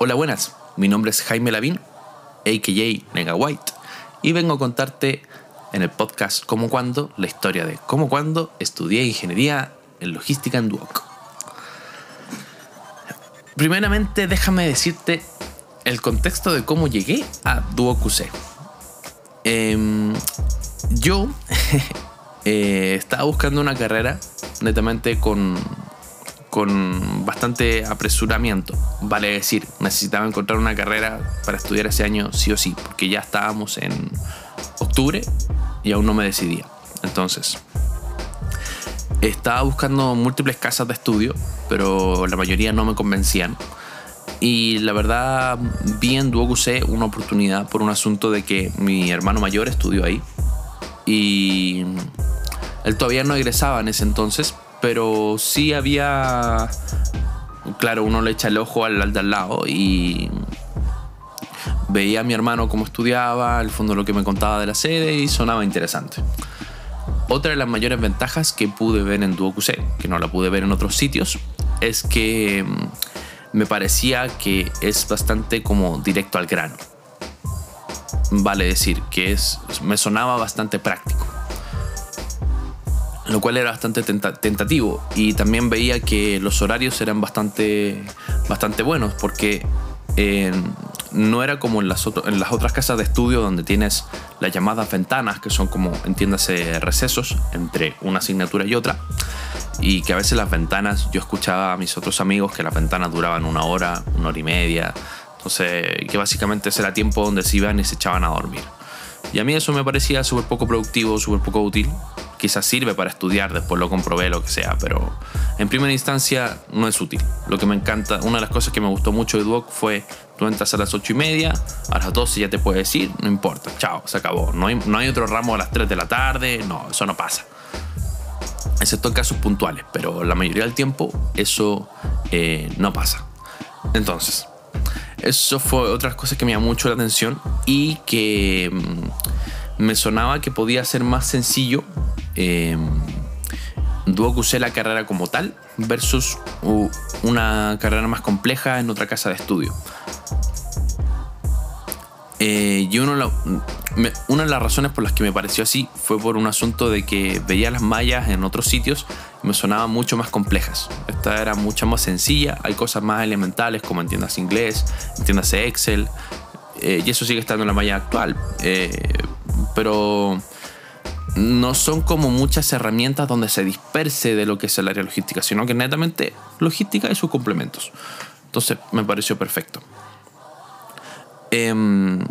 Hola, buenas. Mi nombre es Jaime Lavín, a.k.a. Nega White, y vengo a contarte en el podcast Cómo Cuando la historia de cómo cuando estudié ingeniería en logística en Duoc. Primeramente, déjame decirte el contexto de cómo llegué a Duoc UC. Em, yo eh, estaba buscando una carrera netamente con con bastante apresuramiento. Vale decir, necesitaba encontrar una carrera para estudiar ese año sí o sí, porque ya estábamos en octubre y aún no me decidía. Entonces, estaba buscando múltiples casas de estudio, pero la mayoría no me convencían. Y la verdad, vi en Duoc una oportunidad por un asunto de que mi hermano mayor estudió ahí. Y él todavía no egresaba en ese entonces, pero sí había. Claro, uno le echa el ojo al, de al lado y veía a mi hermano cómo estudiaba, al fondo lo que me contaba de la sede y sonaba interesante. Otra de las mayores ventajas que pude ver en DuoQC, que no la pude ver en otros sitios, es que mm, me parecía que es bastante como directo al grano. Vale decir, que es, me sonaba bastante práctico lo cual era bastante tentativo y también veía que los horarios eran bastante, bastante buenos porque eh, no era como en las, en las otras casas de estudio donde tienes las llamadas ventanas que son como, entiéndase, recesos entre una asignatura y otra y que a veces las ventanas, yo escuchaba a mis otros amigos que las ventanas duraban una hora, una hora y media, entonces que básicamente ese era tiempo donde se iban y se echaban a dormir. Y a mí eso me parecía súper poco productivo, súper poco útil. Quizás sirve para estudiar, después lo comprobé, lo que sea, pero en primera instancia no es útil. Lo que me encanta, una de las cosas que me gustó mucho de Duoc fue, tú entras a las 8 y media, a las 12 ya te puedes ir, no importa, chao, se acabó. No hay, no hay otro ramo a las 3 de la tarde, no, eso no pasa. Excepto en casos puntuales, pero la mayoría del tiempo eso eh, no pasa. Entonces, eso fue otras cosas que me llamó mucho la atención y que mm, me sonaba que podía ser más sencillo eh, la carrera como tal versus una carrera más compleja en otra casa de estudio. Eh, y una de las razones por las que me pareció así fue por un asunto de que veía las mallas en otros sitios y me sonaban mucho más complejas. Esta era mucho más sencilla, hay cosas más elementales como entiendas inglés, entiendas Excel, eh, y eso sigue estando en la malla actual. Eh, pero no son como muchas herramientas donde se disperse de lo que es el área logística, sino que netamente logística y sus complementos. Entonces me pareció perfecto. Em,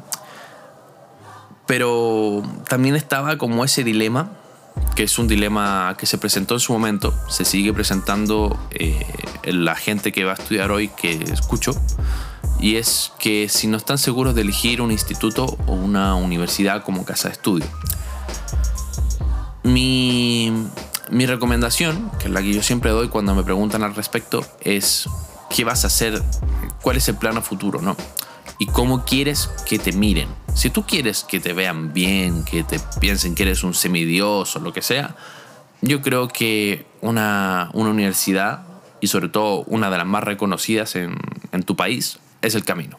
pero también estaba como ese dilema, que es un dilema que se presentó en su momento, se sigue presentando eh, la gente que va a estudiar hoy que escucho, y es que si no están seguros de elegir un instituto o una universidad como casa de estudio. Mi, mi recomendación, que es la que yo siempre doy cuando me preguntan al respecto, es qué vas a hacer, cuál es el plano futuro, ¿no? y cómo quieres que te miren. Si tú quieres que te vean bien, que te piensen que eres un semidios o lo que sea, yo creo que una, universidad, y sobre todo una de las más reconocidas en, en tu país, es el camino.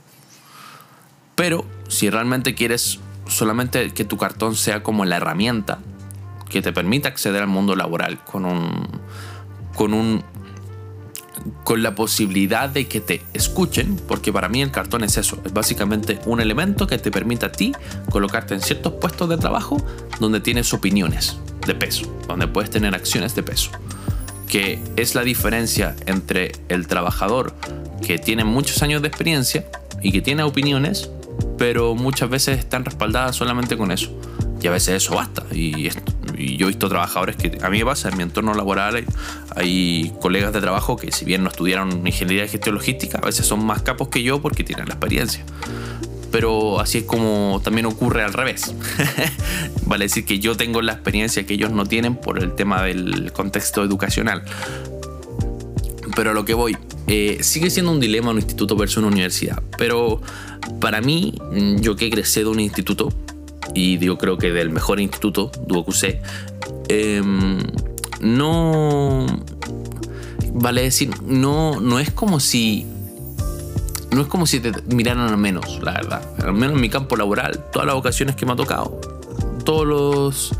Pero si realmente quieres solamente que tu cartón sea como la herramienta que te permita acceder al mundo laboral con un, con un con la posibilidad de que te escuchen, porque para mí el cartón es eso, es básicamente un elemento que te permite a ti colocarte en ciertos puestos de trabajo donde tienes opiniones de peso, donde puedes tener acciones de peso, que es la diferencia entre el trabajador que tiene muchos años de experiencia y que tiene opiniones, pero muchas veces están respaldadas solamente con eso. Y a veces eso basta. Y, yo he visto trabajadores que a mí me pasa en mi entorno laboral, hay, colegas de trabajo que si bien no estudiaron ingeniería de gestión logística, a veces son más capos que yo porque tienen la experiencia. Pero así es como también ocurre al revés. vale decir que yo tengo la experiencia que ellos no tienen por el tema del contexto educacional. Pero a lo que voy, eh, sigue siendo un dilema un instituto versus una universidad. Pero para mí, yo que egresé de un instituto, y yo creo que del mejor instituto, Duoc em, no. Vale decir, no, no es como si no es como si te miraran a menos, la verdad. Al menos en mi campo laboral, todas las ocasiones que me ha tocado, todos los,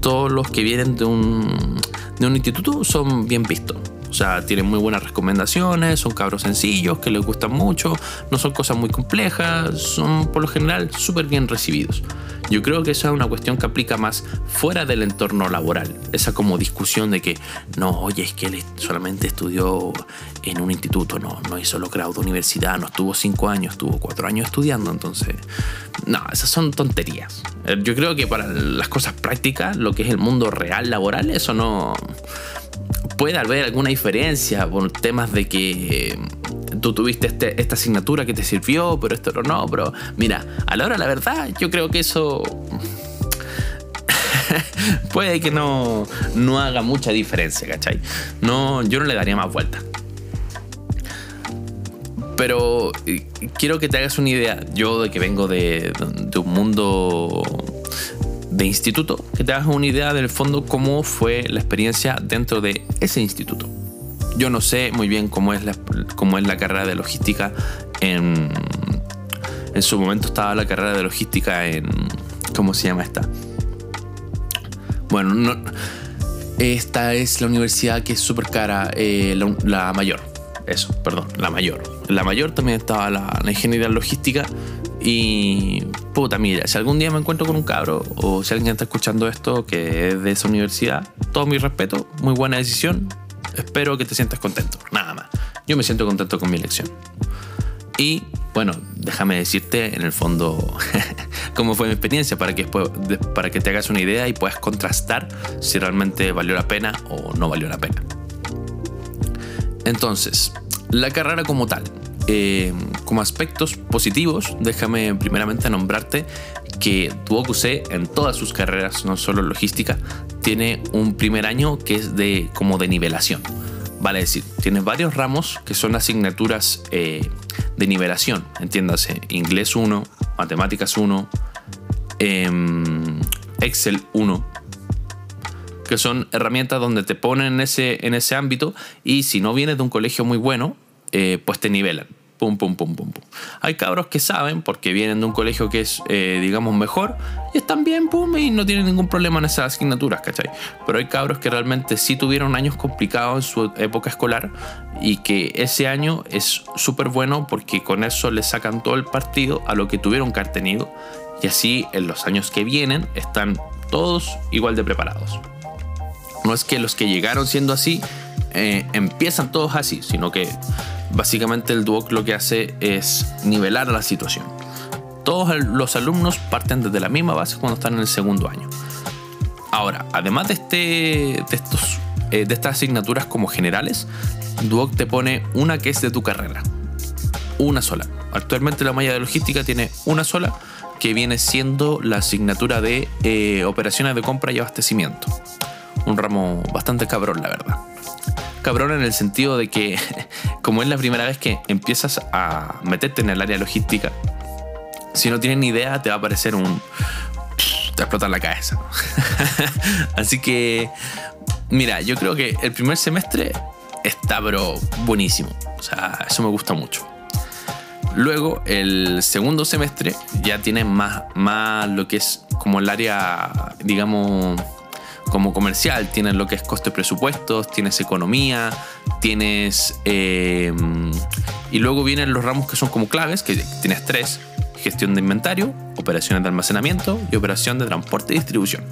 todos los que vienen de un, de un instituto son bien vistos. O sea, tienen muy buenas recomendaciones, son cabros sencillos que les gustan mucho, no son cosas muy complejas, son por lo general súper bien recibidos. Yo creo que esa es una cuestión que aplica más fuera del entorno laboral. Esa como discusión de que, no, oye, es que él solamente estudió en un instituto, no, no hizo los grados de universidad, no estuvo cinco años, estuvo cuatro años estudiando, entonces, no, esas son tonterías. Eh, yo creo que para las cosas prácticas, lo que es el mundo real laboral, eso no puede haber alguna diferencia por temas de que tú tuviste este, esta asignatura que te sirvió, pero esto no, pero mira, a la hora la verdad, yo creo que eso puede que no, no haga mucha diferencia, ¿cachai? No, yo no le daría más vuelta. Pero eh, quiero que te hagas una idea, yo de que vengo de, de un mundo de instituto, que te hagas una idea del fondo cómo fue la experiencia dentro de ese instituto. Yo no sé muy bien cómo es la, cómo es la carrera de logística en, en su momento estaba la carrera de logística en ¿cómo se llama esta? Bueno, no, esta es la universidad que es súper cara, eh, la, mayor. Eso, perdón, la mayor. la mayor también estaba la, la ingeniería logística y puta, mira, si algún día me encuentro con un cabro o si alguien está escuchando esto que es de esa universidad, todo mi respeto, muy buena decisión. Espero que te sientas contento, nada más. Yo me siento contento con mi elección. Y bueno, déjame decirte en el fondo cómo fue mi experiencia para que, para que te hagas una idea y puedas contrastar si realmente valió la pena o no valió la pena. Entonces, la carrera como tal. Eh, como aspectos positivos, déjame primeramente nombrarte que UC en todas sus carreras, no solo logística, tiene un primer año que es de como de nivelación. Vale decir, tienes varios ramos que son asignaturas eh, de nivelación, entiéndase, inglés 1, matemáticas 1, em, Excel 1, que son herramientas donde te ponen en ese, en ese ámbito y si no vienes de un colegio muy bueno, eh, pues te nivelan. Pum, pum, pum, pum, pum. Hay cabros que saben, porque vienen de un colegio que es, eh, digamos, mejor, y están bien, pum, y no tienen ningún problema en esas asignaturas, ¿cachai? Pero hay cabros que realmente sí tuvieron años complicados en su época escolar y que ese año es súper bueno porque con eso le sacan todo el partido a lo que tuvieron que haber tenido. Y así en los años que vienen están todos igual de preparados. No es que los que llegaron siendo así eh, empiezan todos así, sino que Básicamente el Duoc lo que hace es nivelar la situación. Todos los alumnos parten desde la misma base cuando están en el segundo año. Ahora, además de, este, de, estos, eh, de estas asignaturas como generales, Duoc te pone una que es de tu carrera. Una sola. Actualmente la malla de logística tiene una sola que viene siendo la asignatura de eh, operaciones de compra y abastecimiento. Un ramo bastante cabrón, la verdad cabrón en el sentido de que, como es la primera vez que empiezas a meterte en el área logística, si no tienes ni idea, te va a aparecer un. te va a explotar la cabeza. Así que, mira, yo creo que el primer semestre está, pero buenísimo. O sea, eso me gusta mucho. Luego, el segundo semestre ya tiene más, más lo que es como el área, digamos, como comercial. Tienes lo que es coste presupuestos, tienes economía, tienes... Eh, y luego vienen los ramos que son como claves, que tienes tres. Gestión de inventario, operaciones de almacenamiento y operación de transporte y distribución.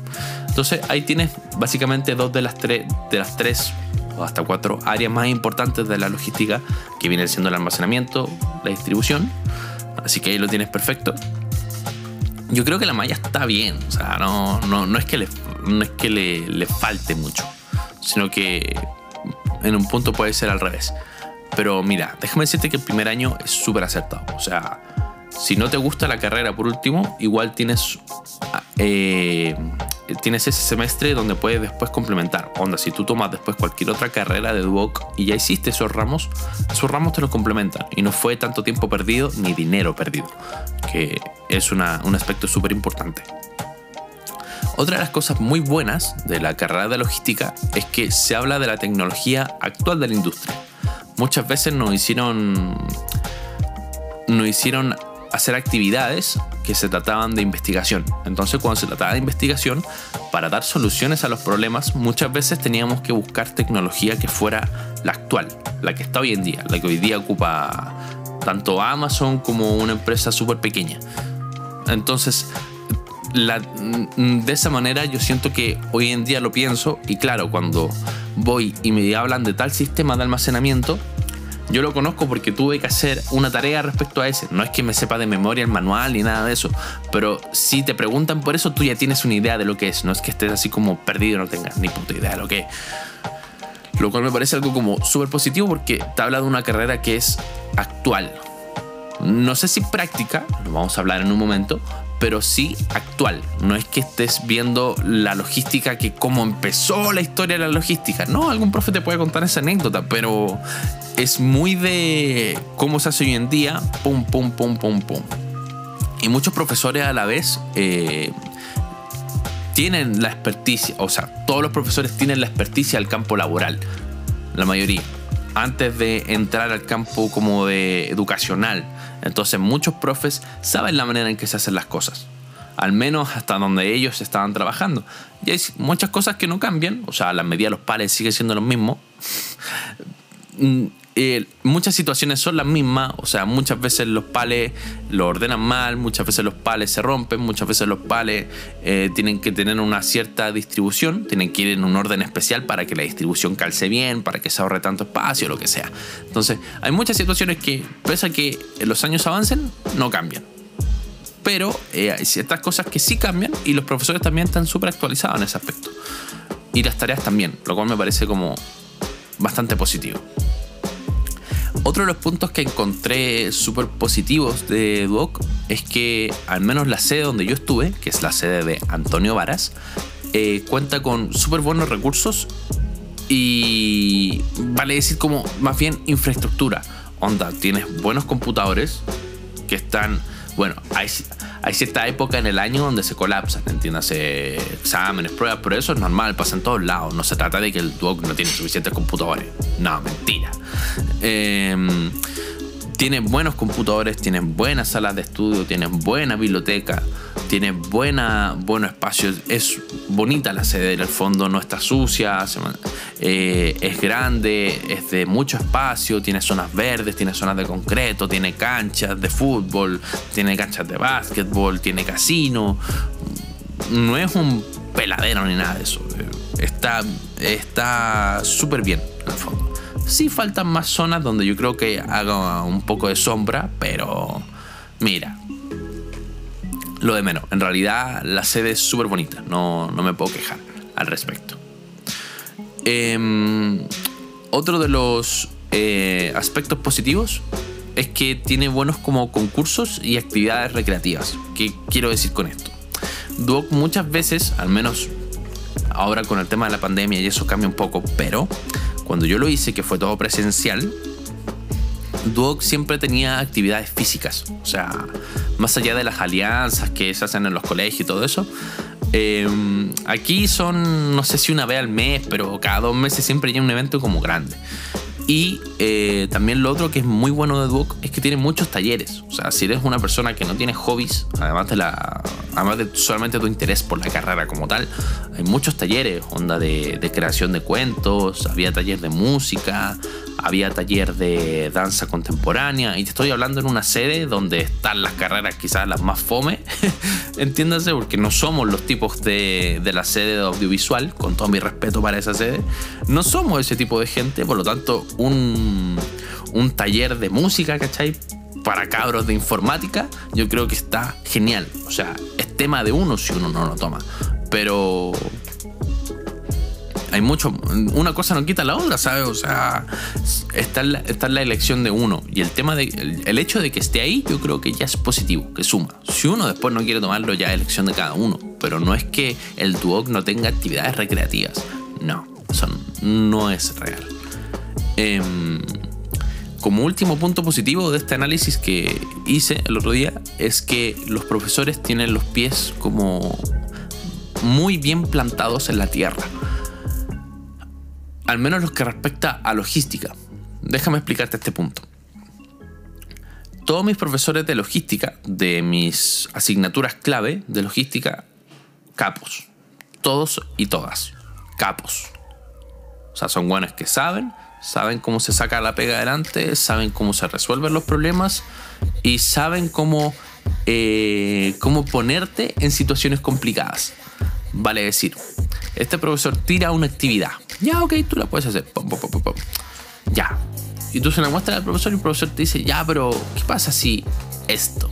Entonces ahí tienes básicamente dos de las tres, de las tres o hasta cuatro áreas más importantes de la logística, que viene siendo el almacenamiento, la distribución. Así que ahí lo tienes perfecto yo creo que la malla está bien. O sea, no, no, no es que, le, no es que le, le, falte mucho, sino que en un punto puede ser al revés. Pero mira, déjame decirte que el primer año es súper acertado. O sea, si no te gusta la carrera por último, igual tienes, eh, tienes ese semestre donde puedes después complementar. Onda, si tú tomas después cualquier otra carrera de Duoc y ya hiciste esos ramos, esos ramos te los complementan. Y no fue tanto tiempo perdido ni dinero perdido, que es un aspecto súper importante. Otra de las cosas muy buenas de la carrera de logística es que se habla de la tecnología actual de la industria. Muchas veces nos hicieron nos hicieron hacer actividades que se trataban de investigación. Entonces, cuando se trataba de investigación, para dar soluciones a los problemas, muchas veces teníamos que buscar tecnología que fuera la actual, la que está hoy en día, la que hoy día ocupa tanto Amazon como una empresa súper pequeña. Entonces, de esa manera yo siento que hoy en día lo pienso y claro, cuando voy y me hablan de tal sistema de almacenamiento, yo lo conozco porque tuve que hacer una tarea respecto a ese. No es que me sepa de memoria el manual ni nada de eso, pero si te preguntan por eso, tú ya tienes una idea de lo que es. No es que estés así como perdido no tengas ni puta idea de lo que es. Lo cual me parece algo como súper positivo porque te habla de una carrera que es actual. No sé si práctica, lo vamos a hablar en un momento, pero sí actual. No es que estés viendo la logística, que cómo empezó la historia de la logística. No, algún profe te puede contar esa anécdota, pero es muy de cómo se hace hoy en día, pum, pum, pum, pum, pum. Y muchos profesores a la vez eh, tienen la experticia, o sea, todos los profesores tienen la experticia al campo laboral, la mayoría, antes de entrar al campo como de educacional entonces muchos profes saben la manera en que se hacen las cosas, al menos hasta donde ellos estaban trabajando. Y hay muchas cosas que no cambian, o sea, la medida de los pares sigue siendo lo mismo. Eh, muchas situaciones son las mismas, o sea, muchas veces los pales lo ordenan mal, muchas veces los pales se rompen, muchas veces los pales eh, tienen que tener una cierta distribución, tienen que ir en un orden especial para que la distribución calce bien, para que se ahorre tanto espacio, lo que sea. Entonces, hay muchas situaciones que, pese a que los años avancen, no cambian. Pero eh, hay ciertas cosas que sí cambian y los profesores también están súper actualizados en ese aspecto. Y las tareas también, lo cual me parece como bastante positivo. Otro de los puntos que encontré súper positivos de Duoc es que al menos la sede donde yo estuve, que es la sede de Antonio Varas, eh, cuenta con súper buenos recursos y vale decir como más bien infraestructura. Onda, tienes buenos computadores que están, bueno, hay, hay cierta época en el año donde se colapsan, entiéndase, exámenes, pruebas, pero eso es normal, pasa en todos lados. No se trata de que el Duoc no tiene suficientes computadores. No, mentira. Em, tiene buenos computadores, tiene buenas salas de estudio, tiene buena biblioteca, tiene buena, buen espacio. Es bonita la sede en el fondo, no está sucia, eh, es grande, es de mucho espacio, tiene zonas verdes, tiene zonas de concreto, tiene canchas de fútbol, tiene canchas de básquetbol, tiene casino. No es un peladero ni nada de eso. Está súper bien en el fondo. Sí faltan más zonas donde yo creo que haga un poco de sombra, pero mira, lo de menos. En realidad la sede es súper bonita, no, me puedo quejar al respecto. Em, otro de los eh, aspectos positivos es que tiene buenos como concursos y actividades recreativas. ¿Qué quiero decir con esto? Duoc muchas veces, al menos ahora con el tema de la pandemia y eso cambia un poco, pero cuando yo lo hice, que fue todo presencial, Duoc siempre tenía actividades físicas. O sea, más allá de las alianzas que se hacen en los colegios y todo eso. Em, aquí son, no sé si una vez al mes, pero cada dos meses siempre hay un evento como grande. Y eh, también lo otro que es muy bueno de Duoc es que tiene muchos talleres. O sea, si eres una persona que no tiene hobbies, además de, la, además de solamente tu interés por la carrera como tal, hay muchos talleres, onda de, creación de cuentos, había taller de música, había taller de danza contemporánea y te estoy hablando en una sede donde están las carreras quizás las más fome, entiéndase, porque no somos los tipos de, de la sede de audiovisual, con todo mi respeto para esa sede, no somos ese tipo de gente, por lo tanto un, un taller de música, ¿cachai? Para cabros de informática, yo creo que está genial. O sea, es tema de uno si uno no lo toma. Pero, hay mucho. Una cosa no quita la otra, ¿sabes? O sea, está la, está la elección de uno. Y el tema de. El, hecho de que esté ahí, yo creo que ya es positivo, que suma. Si uno después no quiere tomarlo, ya es elección de cada uno. Pero no es que el Duoc no tenga actividades recreativas. No, eso no es real. Em, como último punto positivo de este análisis que hice el otro día, es que los profesores tienen los pies como muy bien plantados en la tierra al menos lo que respecta a logística. Déjame explicarte este punto. todos mis profesores de logística, de mis asignaturas clave de logística, capos. Todos y todas. Capos. O sea, son buenos que saben, saben cómo se saca la pega adelante, saben cómo se resuelven los problemas y saben cómo, eh, cómo ponerte en situaciones complicadas. Vale decir, este profesor tira una actividad. Ya, ok, tú la puedes hacer. ya. Y tú se la muestras al profesor y el profesor te dice, ya, pero ¿qué pasa si esto?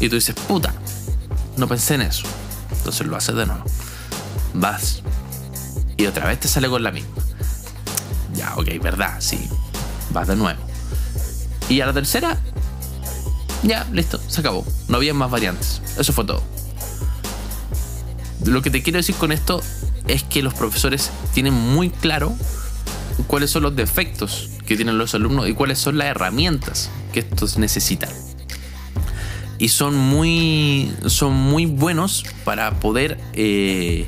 Y tú dices, puta, no pensé en eso. Entonces lo haces de nuevo. Vas. Y otra vez te sale con la misma. Ya, ok, verdad, sí. Vas de nuevo. Y a la tercera, ya, listo, se acabó. No había más variantes. Eso fue todo. Lo que te quiero decir con esto es que los profesores tienen muy claro cuáles son los defectos que tienen los alumnos y cuáles son las herramientas que estos necesitan. Y son muy, son muy buenos para poder eh,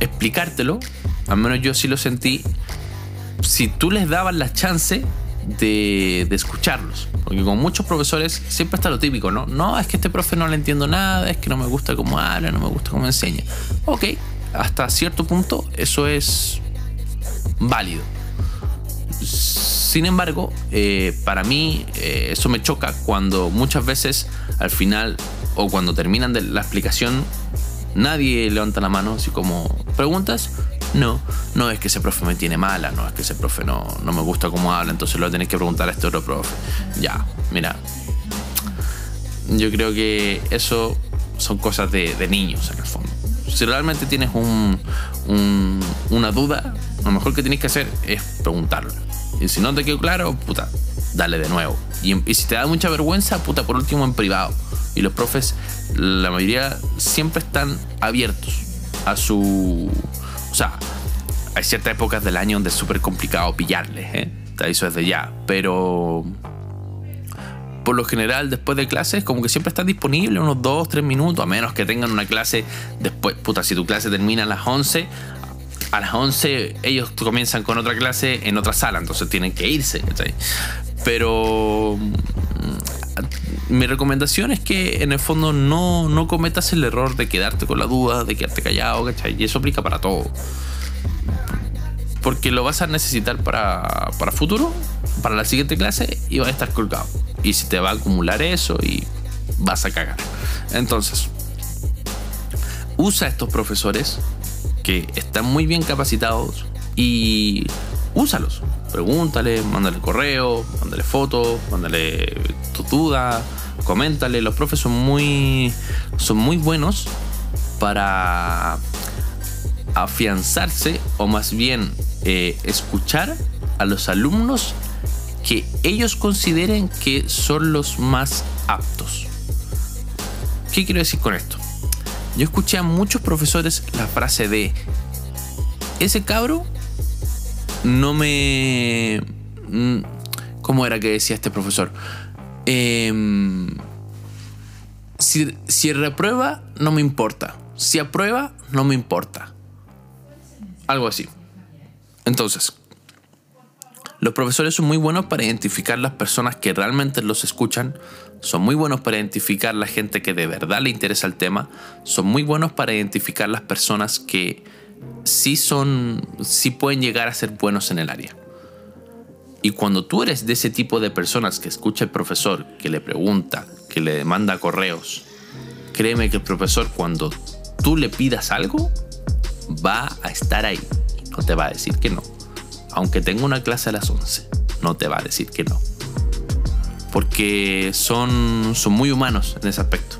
explicártelo. Al menos yo sí lo sentí si tú les dabas la chance de, escucharlos. Porque con muchos profesores siempre está lo típico, ¿no? No, es que este profe no le entiendo nada, es que no me gusta cómo habla, no me gusta cómo enseña. Ok, hasta cierto punto eso es válido. Sin embargo, eh, para mí eh, eso me choca cuando muchas veces al final o cuando terminan de la explicación nadie levanta la mano así como preguntas no, no es que ese profe me tiene mala, no es que ese profe no, no me gusta cómo habla, entonces lo tenés que preguntar a este otro profe. Ya, mira. Yo creo que eso son cosas de, niños en el fondo. Si realmente tienes un, una duda, lo mejor que tienes que hacer es preguntarlo. Y si no te quedó claro, puta, dale de nuevo. Y, y, si te da mucha vergüenza, puta, por último en privado. Y los profes, la mayoría siempre están abiertos a su sea, hay ciertas épocas del año donde es súper complicado pillarles, ¿eh? Te desde ya. Pero por lo general, después de clases, como que siempre están disponibles unos 2, 3 minutos, a menos que tengan una clase después. Puta, si tu clase termina a las 11, a las 11 ellos comienzan con otra clase en otra sala, entonces tienen que irse. Pero mi recomendación es que en el fondo no, no cometas el error de quedarte con la duda, de quedarte callado, ¿cachai? Y eso aplica para todo. Porque lo vas a necesitar para, para futuro, para la siguiente clase, y vas a estar colgado. Y si te va a acumular eso y vas a cagar. Entonces, usa a estos profesores que están muy bien capacitados y úsalos. Pregúntale, mándale correo, mándale fotos, mándale tu duda, coméntale. Los profes son muy, son muy buenos para afianzarse o más bien eh, escuchar a los alumnos que ellos consideren que son los más aptos. ¿Qué quiero decir con esto? Yo escuché a muchos profesores la frase de ese cabro no me... Mm, ¿Cómo era que decía este profesor? Em, si, si reprueba, no me importa. Si aprueba, no me importa. Algo así. Entonces, los profesores son muy buenos para identificar las personas que realmente los escuchan, son muy buenos para identificar la gente que de verdad le interesa el tema, son muy buenos para identificar las personas que sí son, sí pueden llegar a ser buenos en el área. Y cuando tú eres de ese tipo de personas que escucha el profesor, que le pregunta, que le manda correos, créeme que el profesor cuando tú le pidas algo, va a estar ahí. No te va a decir que no. Aunque tenga una clase a las 11, no te va a decir que no. Porque son, son muy humanos en ese aspecto.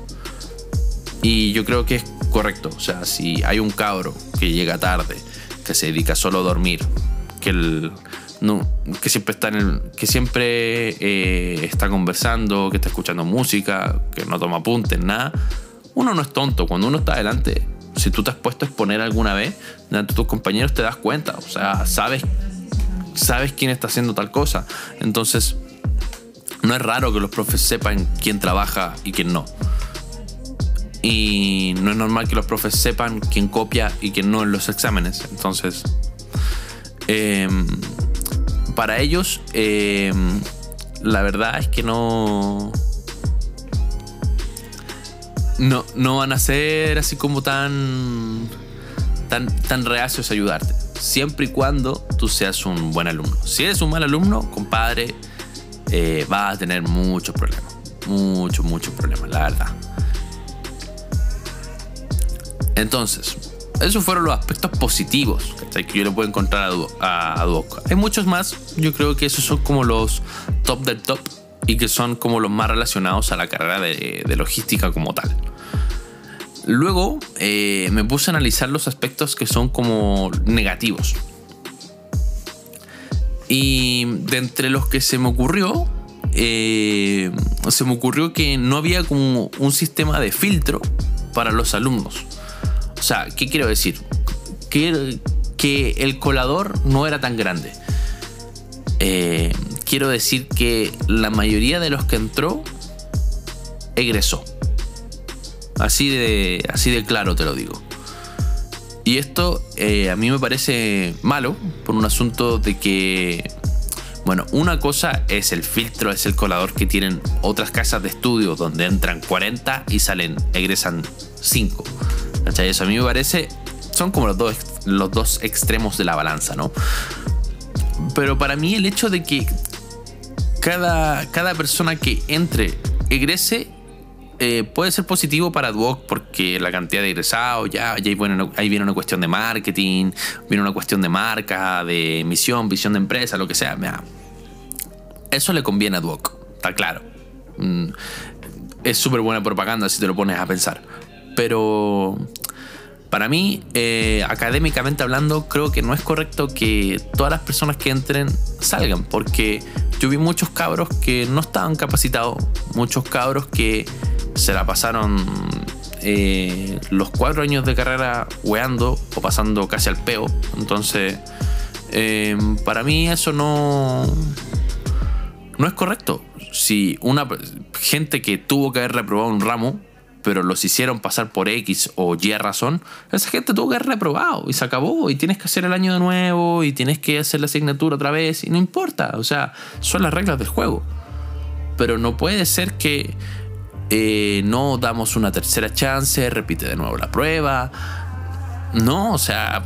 Y yo creo que es correcto. O sea, si hay un cabro que llega tarde, que se dedica solo a dormir, que el, no, que siempre está en el, que siempre eh, está conversando, que está escuchando música, que no toma apuntes, nada. Uno no es tonto. Cuando uno está adelante, si tú te has puesto a exponer alguna vez delante de tus compañeros, te das cuenta. O sea, sabes, sabes quién está haciendo tal cosa. Entonces, no es raro que los profes sepan quién trabaja y quién no. Y no es normal que los profes sepan quién copia y quién no en los exámenes. Entonces, em, para ellos, em, la verdad es que no. No, no van a ser así como tan, tan, tan reacios a ayudarte. Siempre y cuando tú seas un buen alumno. Si eres un mal alumno, compadre, eh, vas a tener muchos problemas. Muchos, muchos problemas, la verdad. Entonces, esos fueron los aspectos positivos que yo le puedo encontrar a, Duoc. Hay muchos más, yo creo que esos son como los top del top y que son como los más relacionados a la carrera de, logística como tal. Luego eh, me puse a analizar los aspectos que son como negativos. Y de entre los que se me ocurrió, eh, se me ocurrió que no había como un sistema de filtro para los alumnos. O sea, ¿qué quiero decir? Que, que el colador no era tan grande. Eh, quiero decir que la mayoría de los que entró egresó. Así de, así de claro te lo digo. Y esto eh, a mí me parece malo por un asunto de que, bueno, una cosa es el filtro, es el colador que tienen otras casas de estudio donde entran 40 y salen, egresan 5. Eso a mí me parece. Son como los dos, los dos extremos de la balanza, ¿no? Pero para mí el hecho de que cada, cada persona que entre, egrese, eh, puede ser positivo para Duoc porque la cantidad de egresados, ya, ya ahí, viene, ahí viene una cuestión de marketing, viene una cuestión de marca, de misión, visión de empresa, lo que sea. Eso le conviene a Duoc, está claro. Mm, es súper buena propaganda si te lo pones a pensar. Pero para mí, eh, académicamente hablando, creo que no es correcto que todas las personas que entren salgan, porque yo vi muchos cabros que no estaban capacitados, muchos cabros que se la pasaron eh, los cuatro años de carrera weando o pasando casi al peo. Entonces, eh, para mí eso no, no es correcto. Si una gente que tuvo que haber reprobado un ramo pero los hicieron pasar por X o Y razón, esa gente tuvo que haber reprobado y se acabó y tienes que hacer el año de nuevo y tienes que hacer la asignatura otra vez y no importa, o sea, son las reglas del juego. Pero no puede ser que eh, no damos una tercera chance, repite de nuevo la prueba. No, o sea,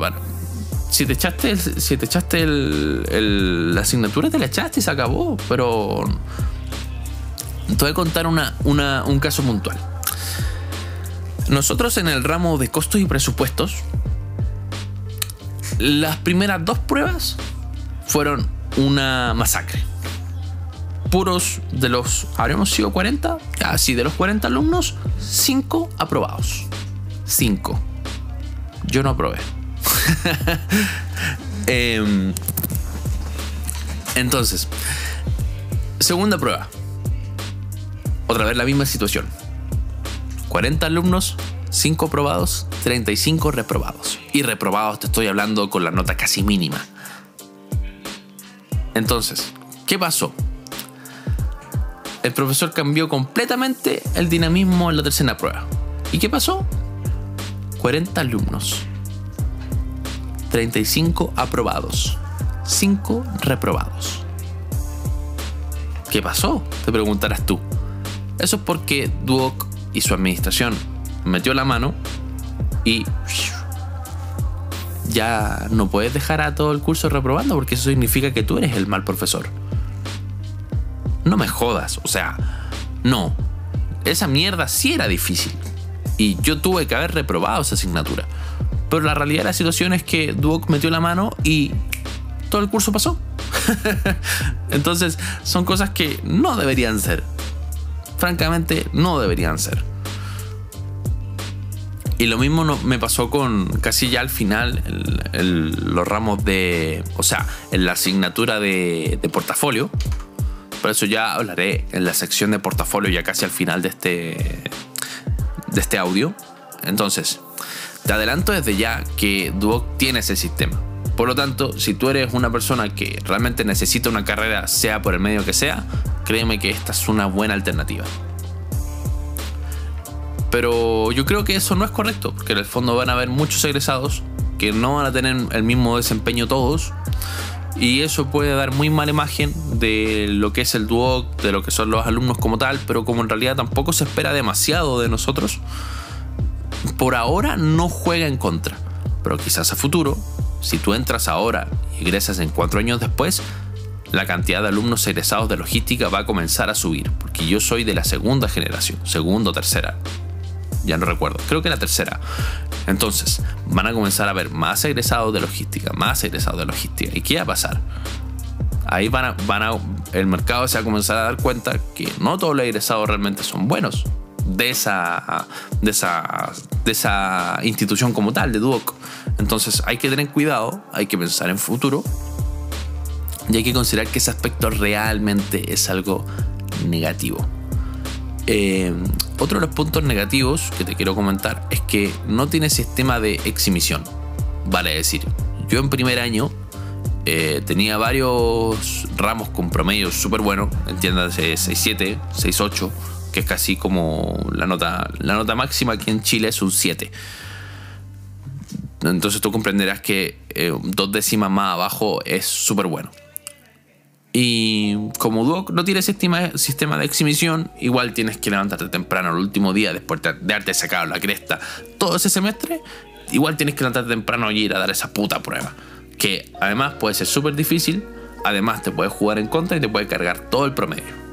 si te echaste, si te echaste el, la asignatura, te la echaste y se acabó. Pero te voy a contar una, un caso puntual. Nosotros en el ramo de costos y presupuestos, las primeras dos pruebas fueron una masacre. Puros de los, habremos sido 40, así de los 40 alumnos, 5 aprobados. 5. Yo no aprobé. Em, entonces, segunda prueba. Otra vez la misma situación 40 alumnos, 5 aprobados, 35 reprobados. Y reprobados te estoy hablando con la nota casi mínima. Entonces, ¿qué pasó? El profesor cambió completamente el dinamismo en la tercera prueba. ¿Y qué pasó? 40 alumnos, 35 aprobados, 5 reprobados. ¿Qué pasó? Te preguntarás tú. Eso es porque Duoc y su administración metió la mano y ya no puedes dejar a todo el curso reprobando porque eso significa que tú eres el mal profesor. No me jodas, o sea, no. Esa mierda sí era difícil. Y yo tuve que haber reprobado esa asignatura. Pero la realidad de la situación es que Duoc metió la mano y todo el curso pasó. Entonces, son cosas que no deberían ser francamente no deberían ser. Y lo mismo me pasó con casi ya al final los ramos de, o sea, en la asignatura de, portafolio. Por eso ya hablaré en la sección de portafolio ya casi al final de este, de este audio. Entonces, te adelanto desde ya que Duoc tiene ese sistema. Por lo tanto, si tú eres una persona que realmente necesita una carrera, sea por el medio que sea, créeme que esta es una buena alternativa. Pero yo creo que eso no es correcto, porque en el fondo van a haber muchos egresados que no van a tener el mismo desempeño todos. Y eso puede dar muy mala imagen de lo que es el Duoc, de lo que son los alumnos como tal, pero como en realidad tampoco se espera demasiado de nosotros, por ahora no juega en contra. Pero quizás a futuro, si tú entras ahora y egresas en cuatro años después, la cantidad de alumnos egresados de logística va a comenzar a subir, porque yo soy de la segunda generación, segunda o tercera. Ya no recuerdo, creo que la tercera. Entonces, van a comenzar a ver más egresados de logística, más egresados de logística. ¿Y qué va a pasar? Ahí van a, van a, el mercado se va a comenzar a dar cuenta que no todos los egresados realmente son buenos de esa, de esa, de esa institución como tal, de Duoc. Entonces hay que tener cuidado, hay que pensar en futuro y hay que considerar que ese aspecto realmente es algo negativo. Eh, otro de los puntos negativos que te quiero comentar es que no tiene sistema de exhibición. Vale decir, yo en primer año eh, tenía varios ramos con promedio súper buenos, entiéndase 6.7, 6.8, que es casi como la nota, la nota máxima aquí en Chile es un 7. Entonces tú comprenderás que eh, dos décimas más abajo es súper bueno. Y como Duoc no tiene sistema, de exhibición, igual tienes que levantarte temprano el último día después de, haberte sacado la cresta todo ese semestre. Igual tienes que levantarte temprano y ir a dar esa puta prueba. Que además puede ser súper difícil, además te puede jugar en contra y te puede cargar todo el promedio.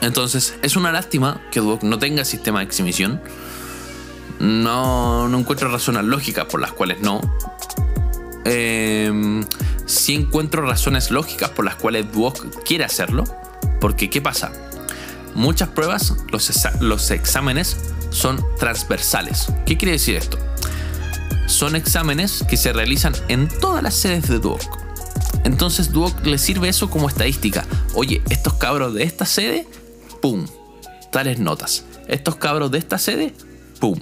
Entonces es una lástima que Duoc no tenga sistema de exhibición. No, no encuentro razones lógicas por las cuales no. Eh, sí encuentro razones lógicas por las cuales Duoc quiere hacerlo. Porque, ¿qué pasa? Muchas pruebas, los, los exámenes son transversales. ¿Qué quiere decir esto? Son exámenes que se realizan en todas las sedes de Duoc. Entonces Duoc le sirve eso como estadística. Oye, estos cabros de esta sede, ¡pum! Tales notas. Estos cabros de esta sede, ¡pum!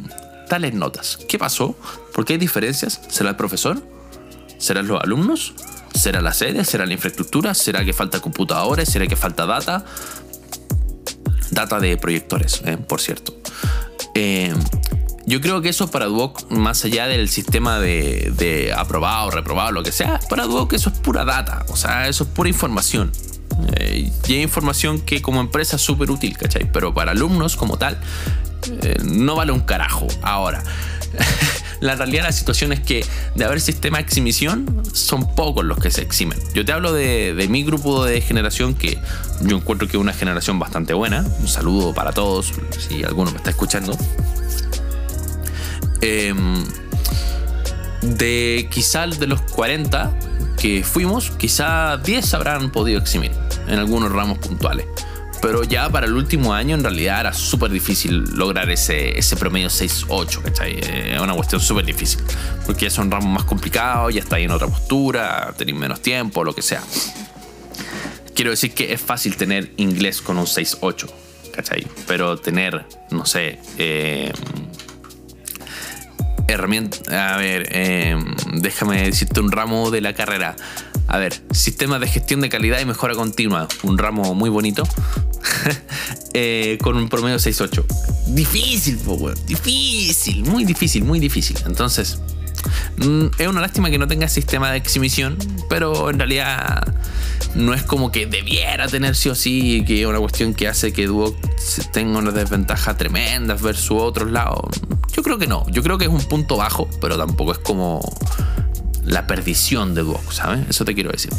Tales notas. ¿Qué pasó? ¿Por qué hay diferencias? ¿Será el profesor? ¿Serán los alumnos? ¿Será la sede? ¿Será la infraestructura? ¿Será que falta computadores? ¿Será que falta data? Data de proyectores, eh, por cierto. Eh, yo creo que eso para Duoc, más allá del sistema de, aprobado, reprobado, lo que sea, para Duoc eso es pura data, o sea, eso es pura información. Eh, y hay información que como empresa es súper útil, ¿cachai? Pero para alumnos como tal, no vale un carajo. Ahora, la realidad de la situación es que de haber sistema de exhibición, son pocos los que se eximen. Yo te hablo de, mi grupo de generación, que yo encuentro que es una generación bastante buena. Un saludo para todos, si alguno me está escuchando. Em, de quizá de los 40 que fuimos, quizá 10 habrán podido eximir en algunos ramos puntuales. Pero ya para el último año en realidad era súper difícil lograr ese, ese promedio 6-8, ¿cachai? Es una cuestión súper difícil. Porque ya son ramos más complicados, ya está ahí en otra postura, tenéis menos tiempo, lo que sea. Quiero decir que es fácil tener inglés con un 6-8, ¿cachai? Pero tener, no sé, eh, herramienta. A ver, eh, déjame decirte un ramo de la carrera. A ver, sistema de gestión de calidad y mejora continua. Un ramo muy bonito. Eh, con un promedio 6.8. Difícil, Difícil, muy difícil, muy difícil. Entonces, mm, es una lástima que no tenga sistema de exhibición, pero en realidad no es como que debiera tener sí o sí, que es una cuestión que hace que Duoc tenga una desventaja tremenda versus otros lados. Yo creo que no, yo creo que es un punto bajo, pero tampoco es como la perdición de Duoc, ¿sabes? Eso te quiero decir.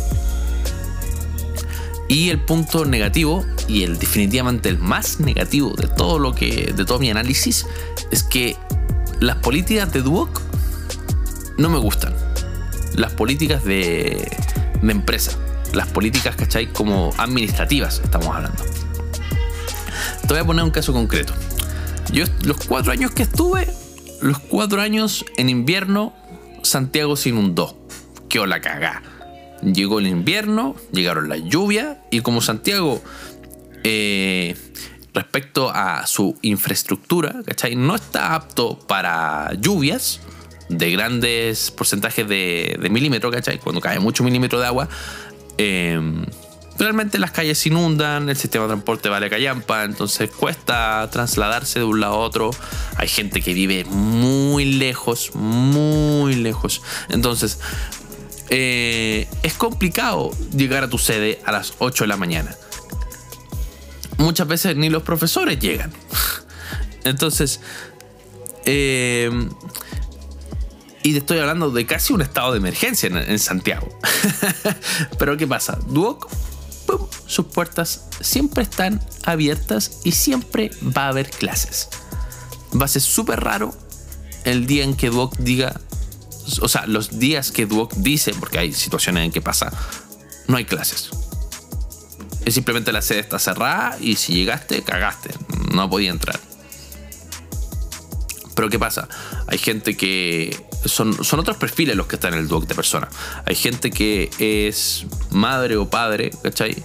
Y el punto negativo, y el definitivamente el más negativo de todo lo que. de todo mi análisis, es que las políticas de Duoc no me gustan. Las políticas de, de empresa. Las políticas, ¿cachai? Como administrativas estamos hablando. Te voy a poner un caso concreto. Yo los cuatro años que estuve, los cuatro años en invierno Santiago se inundó. Qué la cagá. Llegó el invierno, llegaron las lluvias y como Santiago, eh, respecto a su infraestructura, ¿cachai? No está apto para lluvias de grandes porcentajes de, de milímetro, ¿cachai? Cuando cae mucho milímetro de agua, eh, realmente las calles inundan, el sistema de transporte vale callampa, entonces cuesta trasladarse de un lado a otro. Hay gente que vive muy lejos, muy lejos. Entonces, eh, es complicado llegar a tu sede a las 8 de la mañana. Muchas veces ni los profesores llegan. Entonces, eh, y te estoy hablando de casi un estado de emergencia en, Santiago. Pero ¿qué pasa? Duoc, sus puertas siempre están abiertas y siempre va a haber clases. Va a ser súper raro el día en que Duoc diga, o sea, los días que Duoc dice, porque hay situaciones en que pasa, no hay clases. Es simplemente la sede está cerrada y si llegaste, cagaste. No podía entrar. Pero ¿qué pasa? Hay gente que son, son otros perfiles los que están en el Duoc de personas. Hay gente que es madre o padre, ¿cachai?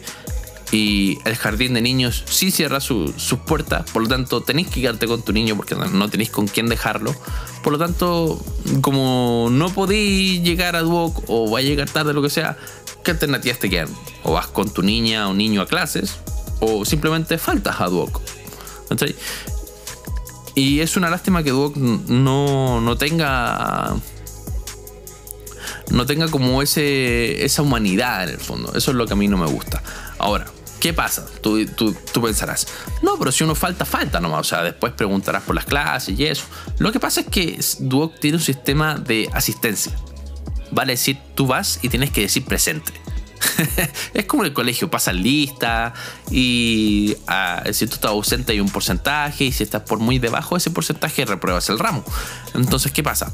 y el jardín de niños sí cierra sus puertas, por lo tanto tenéis que quedarte con tu niño porque no tenéis con quién dejarlo. Por lo tanto, como no podéis llegar a Duoc o va a llegar tarde, lo que sea, ¿qué alternativas te quedan? O vas con tu niña o niño a clases, o simplemente faltas a Duoc. Y es una lástima que Duoc no, no tenga no tenga como ese, esa humanidad en el fondo. Eso es lo que a mí no me gusta. Ahora, ¿Qué pasa? Tú, tú, pensarás, no, pero si uno falta, falta nomás. O sea, después preguntarás por las clases y eso. Lo que pasa es que Duoc tiene un sistema de asistencia. Vale decir, tú vas y tienes que decir presente. es como el colegio, pasas lista y ah, si tú estás ausente hay un porcentaje y si estás por muy debajo de ese porcentaje repruebas el ramo. Entonces, ¿qué pasa?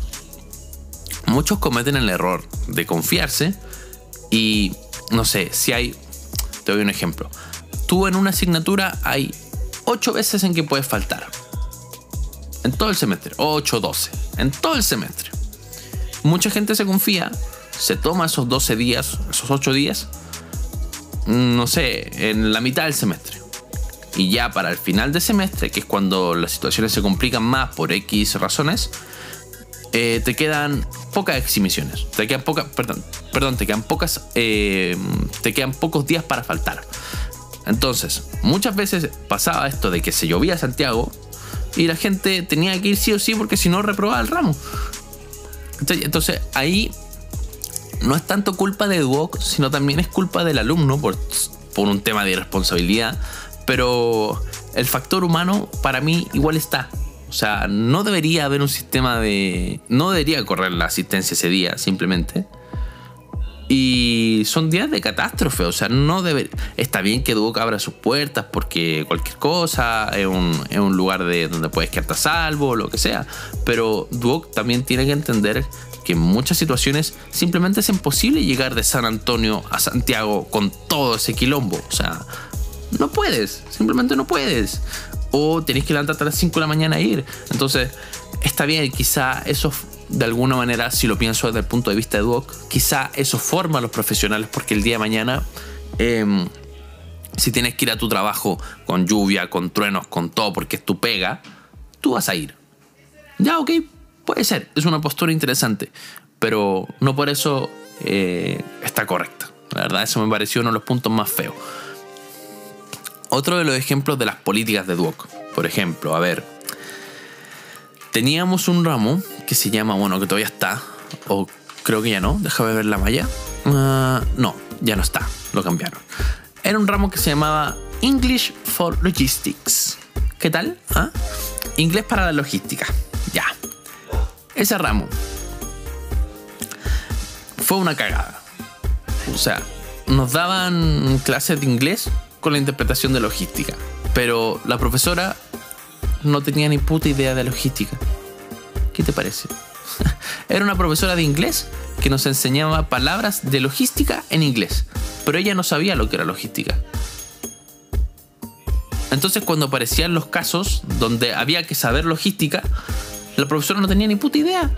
Muchos cometen el error de confiarse y, no sé, si hay te doy un ejemplo. Tú en una asignatura hay 8 veces en que puedes faltar. En todo el semestre. 8, 12. En todo el semestre. Mucha gente se confía, se toma esos 12 días, esos 8 días, no sé, en la mitad del semestre. Y ya para el final del semestre, que es cuando las situaciones se complican más por X razones, eh, te quedan pocas exhibiciones. Te quedan pocas, perdón, perdón, te quedan pocas, eh, te quedan pocos días para faltar. Entonces, muchas veces pasaba esto de que se llovía Santiago y la gente tenía que ir sí o sí porque si no reprobaba el ramo. Entonces, ahí no es tanto culpa de Duoc, sino también es culpa del alumno por, por un tema de irresponsabilidad. Pero el factor humano para mí igual está. O sea, no debería haber un sistema de... No debería correr la asistencia ese día, simplemente. Y son días de catástrofe, o sea, no debe... Está bien que Duoc abra sus puertas porque cualquier cosa es un, lugar de donde puedes quedarte a salvo, lo que sea. Pero Duoc también tiene que entender que en muchas situaciones simplemente es imposible llegar de San Antonio a Santiago con todo ese quilombo. O sea, no puedes, simplemente no puedes o tenéis que levantarte a las 5 de la mañana e ir. Entonces, está bien, quizá eso de alguna manera, si lo pienso desde el punto de vista de Duoc, quizá eso forma a los profesionales porque el día de mañana, em, si tienes que ir a tu trabajo con lluvia, con truenos, con todo, porque es tu pega, tú vas a ir. Ya, ok, puede ser, es una postura interesante, pero no por eso eh, está correcta. La verdad, eso me pareció uno de los puntos más feos. Otro de los ejemplos de las políticas de Duoc. Por ejemplo, a ver, teníamos un ramo que se llama, bueno, que todavía está, o creo que ya no, déjame ver la malla. Ah, no, ya no está, lo cambiaron. Era un ramo que se llamaba English for Logistics. ¿Qué tal? ¿Ah? Inglés para la logística. Ese ramo fue una cagada. O sea, nos daban clases de inglés con la interpretación de logística. Pero la profesora no tenía ni puta idea de logística. ¿Qué te parece? Era una profesora de inglés que nos enseñaba palabras de logística en inglés, pero ella no sabía lo que era logística. Entonces cuando aparecían los casos donde había que saber logística, la profesora no tenía ni puta idea.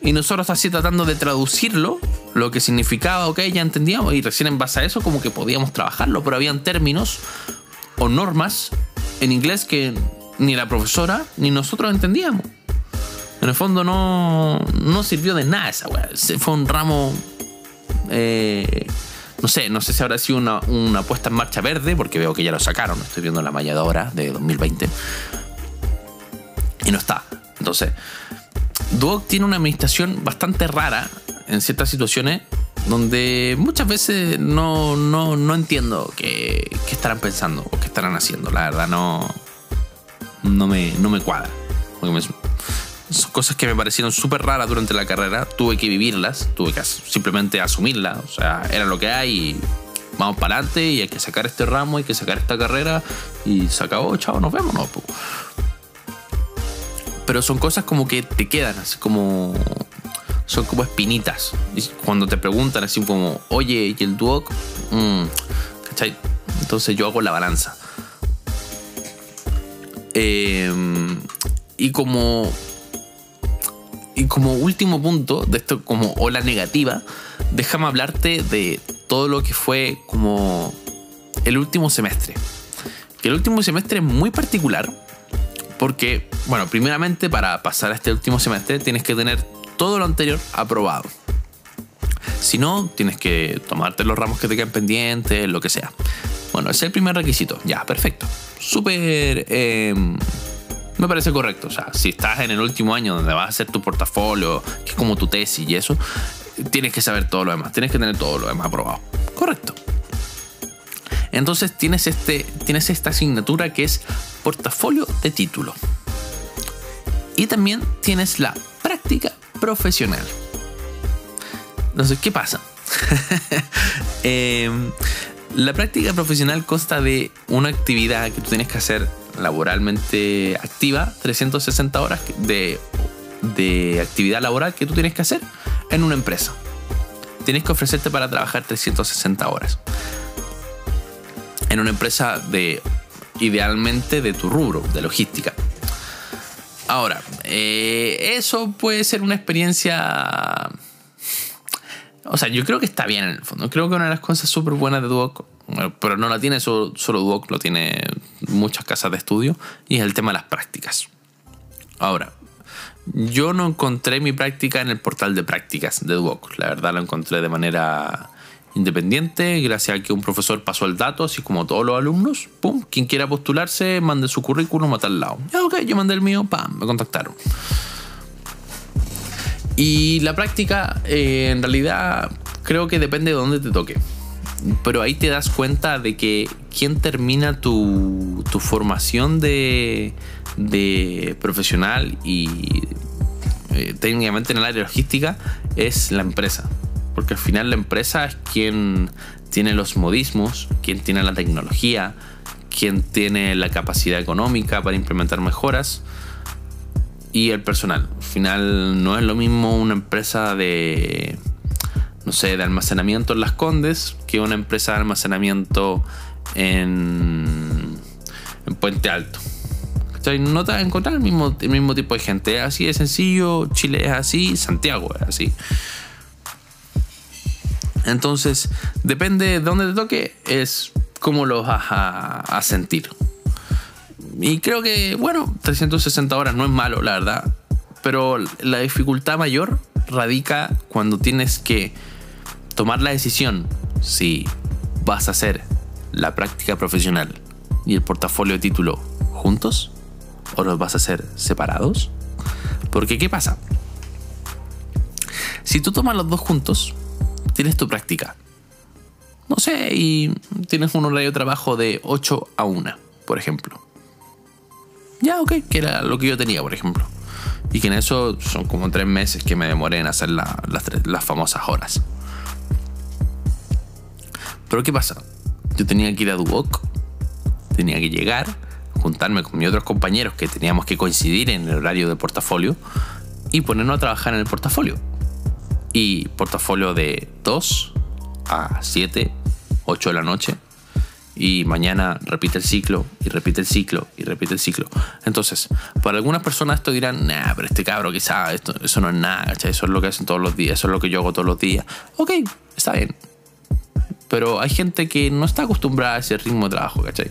Y nosotros así tratando de traducirlo, lo que significaba, ok, ya entendíamos, y recién en base a eso como que podíamos trabajarlo, pero habían términos o normas en inglés que ni la profesora ni nosotros entendíamos. En el fondo no, no sirvió de nada esa weá. Fue un ramo... Eh, no sé, no sé si habrá sido una, una, puesta en marcha verde, porque veo que ya lo sacaron. Estoy viendo la malladora de 2020. Y no está. Entonces, Duoc tiene una administración bastante rara en ciertas situaciones donde muchas veces no, no, no entiendo qué, qué, estarán pensando o qué estarán haciendo. La verdad no, no, me, no me cuadra. Son cosas que me parecieron súper raras durante la carrera. Tuve que vivirlas, tuve que simplemente asumirlas. O sea, era lo que hay y vamos para adelante y hay que sacar este ramo, hay que sacar esta carrera y se acabó, chao, nos vemos, no. Pero son cosas como que te quedan, así como son como espinitas. Y cuando te preguntan así como, oye, ¿y el Duoc? Mm, ¿Cachai? Entonces yo hago la balanza. Em, y como. Y como último punto de esto, como ola negativa, déjame hablarte de todo lo que fue como el último semestre. Que el último semestre es muy particular porque, bueno, primeramente para pasar a este último semestre tienes que tener todo lo anterior aprobado. Si no, tienes que tomarte los ramos que te quedan pendientes, lo que sea. Bueno, ese es el primer requisito. Ya, perfecto. Súper... Em, me parece correcto. O sea, si estás en el último año donde vas a hacer tu portafolio, que es como tu tesis y eso, tienes que saber todo lo demás. Tienes que tener todo lo demás aprobado. Correcto. Entonces tienes, este, tienes esta asignatura que es portafolio de título. Y también tienes la práctica profesional. Entonces, ¿qué pasa? Em, la práctica profesional consta de una actividad que tú tienes que hacer laboralmente activa, 360 horas de, de actividad laboral que tú tienes que hacer en una empresa. Tienes que ofrecerte para trabajar 360 horas. En una empresa de, idealmente, de tu rubro, de logística. Ahora, eh, eso puede ser una experiencia... O sea, yo creo que está bien en el fondo. Creo que una de las cosas súper buenas de Duoc, pero no la tiene solo, solo Duoc, lo tiene muchas casas de estudio, y es el tema de las prácticas. Ahora, yo no encontré mi práctica en el portal de prácticas de Duoc. La verdad lo encontré de manera independiente, gracias a que un profesor pasó el dato, así como todos los alumnos. Pum, quien quiera postularse, mande su currículum a tal lado. Ya, ok, yo mandé el mío, pam, me contactaron. Y la práctica, eh, en realidad, creo que depende de dónde te toque. Pero ahí te das cuenta de que quien termina tu, formación de, de profesional y eh, técnicamente en el área logística es la empresa. Porque al final la empresa es quien tiene los modismos, quien tiene la tecnología, quien tiene la capacidad económica para implementar mejoras y el personal. Al final no es lo mismo una empresa de, no sé, de almacenamiento en Las Condes que una empresa de almacenamiento en, en Puente Alto no te vas a encontrar el mismo, el mismo tipo de gente. así de sencillo, Chile es así, Santiago es así. Entonces, depende de dónde te toque, es cómo lo vas a, sentir. Y creo que, bueno, 360 horas no es malo, la verdad. Pero la dificultad mayor radica cuando tienes que tomar la decisión si vas a hacer la práctica profesional y el portafolio de título juntos o los vas a hacer separados? Porque ¿qué pasa? Si tú tomas los dos juntos, tienes tu práctica. No sé, y tienes un horario de trabajo de 8 a 1, por ejemplo. Ya, ok, que era lo que yo tenía, por ejemplo. Y que en eso son como tres meses que me demoré en hacer las, las famosas horas. Pero ¿qué pasa? Yo tenía que ir a Duoc, tenía que llegar, juntarme con mis otros compañeros que teníamos que coincidir en el horario de portafolio y ponernos a trabajar en el portafolio. Y portafolio de 2 a 7, 8 de la noche. Y mañana repite el ciclo, y repite el ciclo, y repite el ciclo. Entonces, para algunas personas esto dirán, nah, pero este cabro quizá, esto, eso no es nada, Eso es lo que hacen todos los días, eso es lo que yo hago todos los días. Ok, está bien. Pero hay gente que no está acostumbrada a ese ritmo de trabajo, ¿cachai?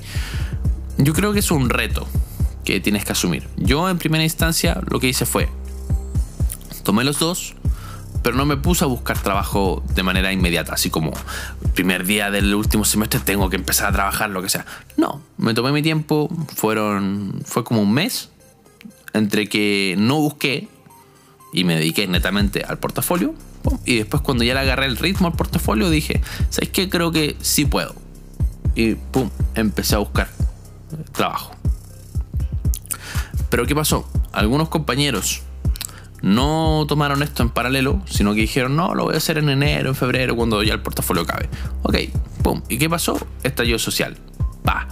yo creo que es un reto que tienes que asumir. Yo en primera instancia lo que hice fue, tomé los dos, pero no me puse a buscar trabajo de manera inmediata, así como primer día del último semestre tengo que empezar a trabajar, lo que sea. No, me tomé mi tiempo, fueron, fue como un mes entre que no busqué y me dediqué netamente al portafolio, Y después cuando ya le agarré el ritmo al portafolio dije, ¿sabes qué? Creo que sí puedo. Y pum, empecé a buscar trabajo. Pero ¿qué pasó? Algunos compañeros no tomaron esto en paralelo, sino que dijeron, no, lo voy a hacer en enero, en febrero, cuando ya el portafolio cabe. Ok, pum. ¿Y qué pasó? Estallido social. Pa.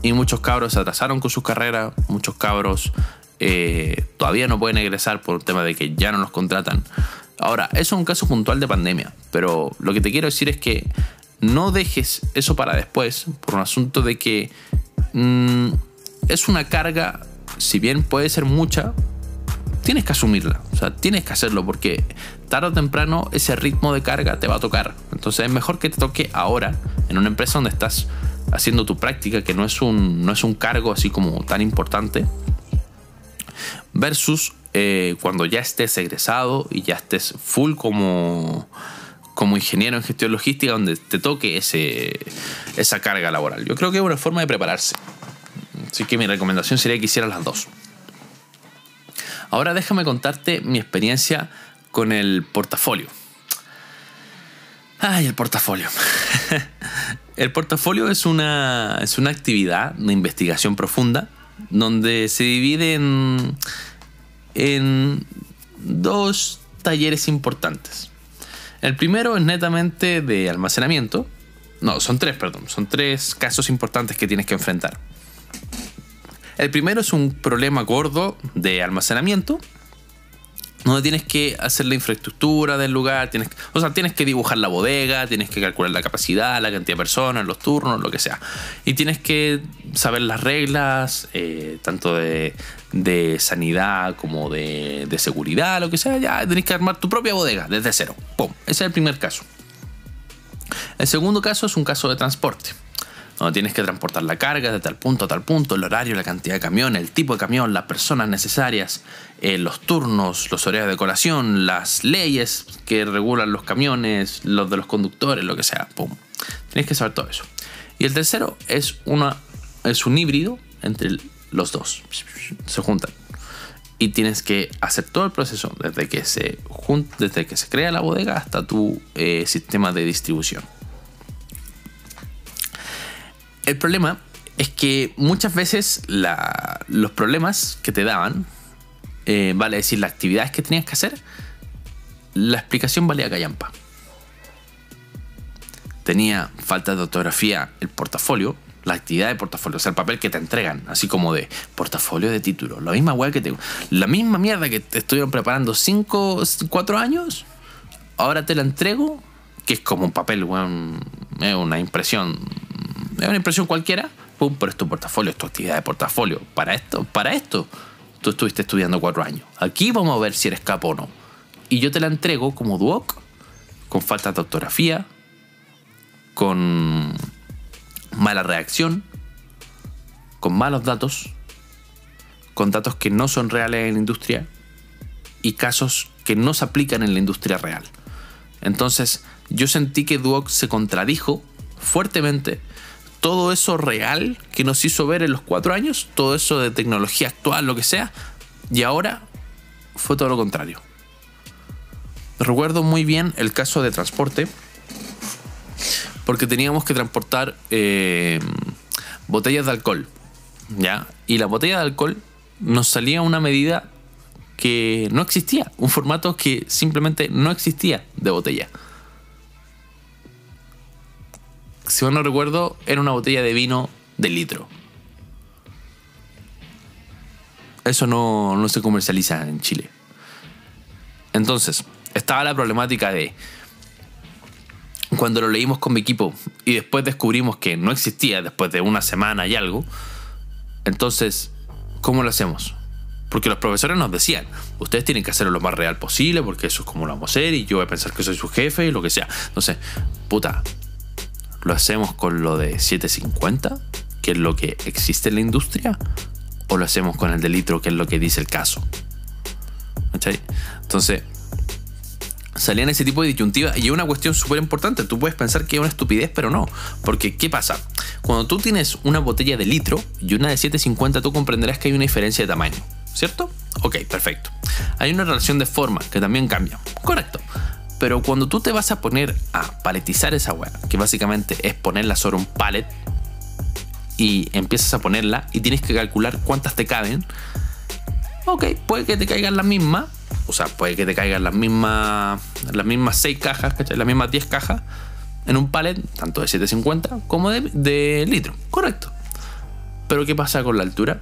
Y muchos cabros se atrasaron con sus carreras, muchos cabros eh, todavía no pueden egresar por el tema de que ya no los contratan. Ahora, eso es un caso puntual de pandemia, pero lo que te quiero decir es que no dejes eso para después por un asunto de que mm, es una carga, si bien puede ser mucha, tienes que asumirla, o sea, tienes que hacerlo porque tarde o temprano ese ritmo de carga te va a tocar. Entonces es mejor que te toque ahora en una empresa donde estás haciendo tu práctica, que no es un, no es un cargo así como tan importante, versus eh, cuando ya estés egresado y ya estés full como, como ingeniero en gestión logística, donde te toque ese, esa carga laboral. Yo creo que es una forma de prepararse. Así que mi recomendación sería que hicieras las dos. Ahora déjame contarte mi experiencia con el portafolio. Ay, el portafolio. el portafolio es una, es una actividad de investigación profunda donde se divide en, en dos talleres importantes. El primero es netamente de almacenamiento. No, son tres, perdón. Son tres casos importantes que tienes que enfrentar. El primero es un problema gordo de almacenamiento donde tienes que hacer la infraestructura del lugar, tienes, o sea, tienes que dibujar la bodega, tienes que calcular la capacidad, la cantidad de personas, los turnos, lo que sea. Y tienes que saber las reglas, eh, tanto de, sanidad como de, seguridad, lo que sea. Ya tienes que armar tu propia bodega desde cero. ¡Pum! Ese es el primer caso. El segundo caso es un caso de transporte donde tienes que transportar la carga de tal punto a tal punto, el horario, la cantidad de camión, el tipo de camión, las personas necesarias, eh, los turnos, los horarios de colación, las leyes que regulan los camiones, los de los conductores, lo que sea. Tienes que saber todo eso. Y el tercero es, una, es un híbrido entre los dos. Se juntan. Y tienes que hacer todo el proceso desde que se, desde que se crea la bodega hasta tu eh, sistema de distribución. El problema es que muchas veces los problemas que te daban, eh, vale decir, las actividades que tenías que hacer, la explicación valía callampa. Tenía falta de ortografía el portafolio, la actividad de portafolio, o sea, el papel que te entregan, así como de portafolio de título, la misma weá que te. La misma mierda que te estuvieron preparando 5, 4 años, ahora te la entrego, que es como un papel, weón, una impresión es una impresión cualquiera, pum, pero es tu portafolio, es tu actividad de portafolio. Para esto, para esto, tú estuviste estudiando cuatro años. Aquí vamos a ver si eres capo o no. Y yo te la entrego como duoc, con falta de ortografía, con mala reacción, con malos datos, con datos que no son reales en la industria y casos que no se aplican en la industria real. Entonces, yo sentí que Duoc se contradijo fuertemente todo eso real que nos hizo ver en los cuatro años, todo eso de tecnología actual, lo que sea, y ahora fue todo lo contrario. Recuerdo muy bien el caso de transporte, porque teníamos que transportar eh, botellas de alcohol, ¿ya? Y la botella de alcohol nos salía una medida que no existía, un formato que simplemente no existía de botella. Si mal no recuerdo, era una botella de vino de litro. Eso no, no se comercializa en Chile. Entonces, estaba la problemática de cuando lo leímos con mi equipo y después descubrimos que no existía después de una semana y algo, entonces, ¿cómo lo hacemos? Porque los profesores nos decían, ustedes tienen que hacerlo lo más real posible porque eso es como lo vamos a hacer y yo voy a pensar que soy su jefe y lo que sea. Entonces, puta, ¿Lo hacemos con lo de 750, que es lo que existe en la industria? ¿O lo hacemos con el de litro, que es lo que dice el caso? Entonces, salían ese tipo de disyuntivas y es una cuestión súper importante. Tú puedes pensar que es una estupidez, pero no. Porque, ¿qué pasa? Cuando tú tienes una botella de litro y una de 750, tú comprenderás que hay una diferencia de tamaño. ¿Cierto? Ok, perfecto. Hay una relación de forma que también cambia. Correcto. Pero cuando tú te vas a poner a paletizar esa weá, que básicamente es ponerla sobre un palet, y empiezas a ponerla y tienes que calcular cuántas te caben, ok, puede que te caigan las mismas, o sea, puede que te caigan las mismas, las mismas 6 cajas, ¿cachai? Las mismas 10 cajas en un palet, tanto de 750 como de, de litro, correcto. Pero ¿qué pasa con la altura?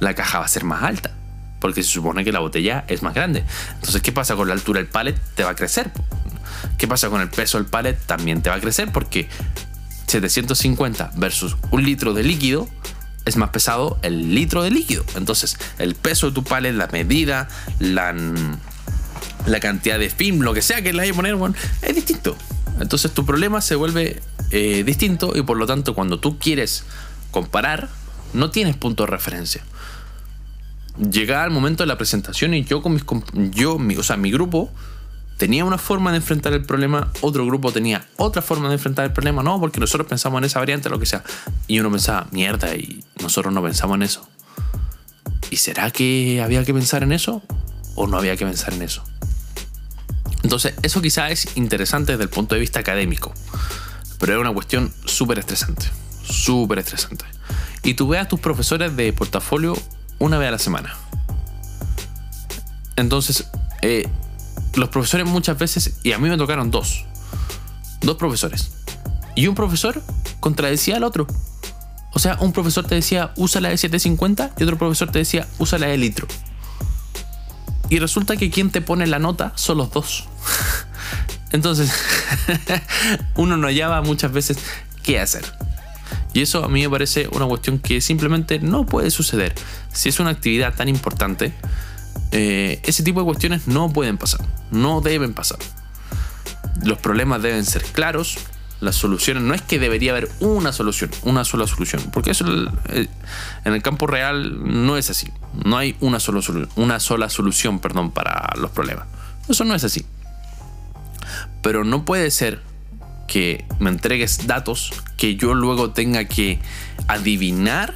La caja va a ser más alta porque se supone que la botella es más grande. Entonces, ¿qué pasa con la altura del palet? Te va a crecer. ¿Qué pasa con el peso del palet? También te va a crecer porque 750 versus un litro de líquido es más pesado el litro de líquido. Entonces, el peso de tu palet, la medida, la, cantidad de film, lo que sea que le vaya a poner, bueno, es distinto. Entonces, tu problema se vuelve eh, distinto y por lo tanto, cuando tú quieres comparar, no tienes punto de referencia llegaba el momento de la presentación y yo con mis yo mi, o sea, mi grupo tenía una forma de enfrentar el problema, otro grupo tenía otra forma de enfrentar el problema, no, porque nosotros pensamos en esa variante, lo que sea. Y uno pensaba, mierda, y nosotros no pensamos en eso. ¿Y será que había que pensar en eso? ¿O no había que pensar en eso? Entonces, eso quizá es interesante desde el punto de vista académico, pero es una cuestión súper estresante, súper estresante. Y tú veas a tus profesores de portafolio una vez a la semana. Entonces, eh, los profesores muchas veces, y a mí me tocaron dos, dos profesores. Y un profesor contradecía al otro. O sea, un profesor te decía, usa la de 750 y otro profesor te decía, usa la de litro. Y resulta que quien te pone la nota son los dos. Entonces, uno no hallaba muchas veces qué hacer. Y eso a mí me parece una cuestión que simplemente no puede suceder. Si es una actividad tan importante, eh, ese tipo de cuestiones no pueden pasar, no deben pasar. Los problemas deben ser claros, las soluciones, no es que debería haber una solución, una sola solución, porque eso eh, en el campo real no es así. No hay una, sola, una sola solución perdón, para los problemas. Eso no es así. Pero no puede ser que me entregues datos que yo luego tenga que adivinar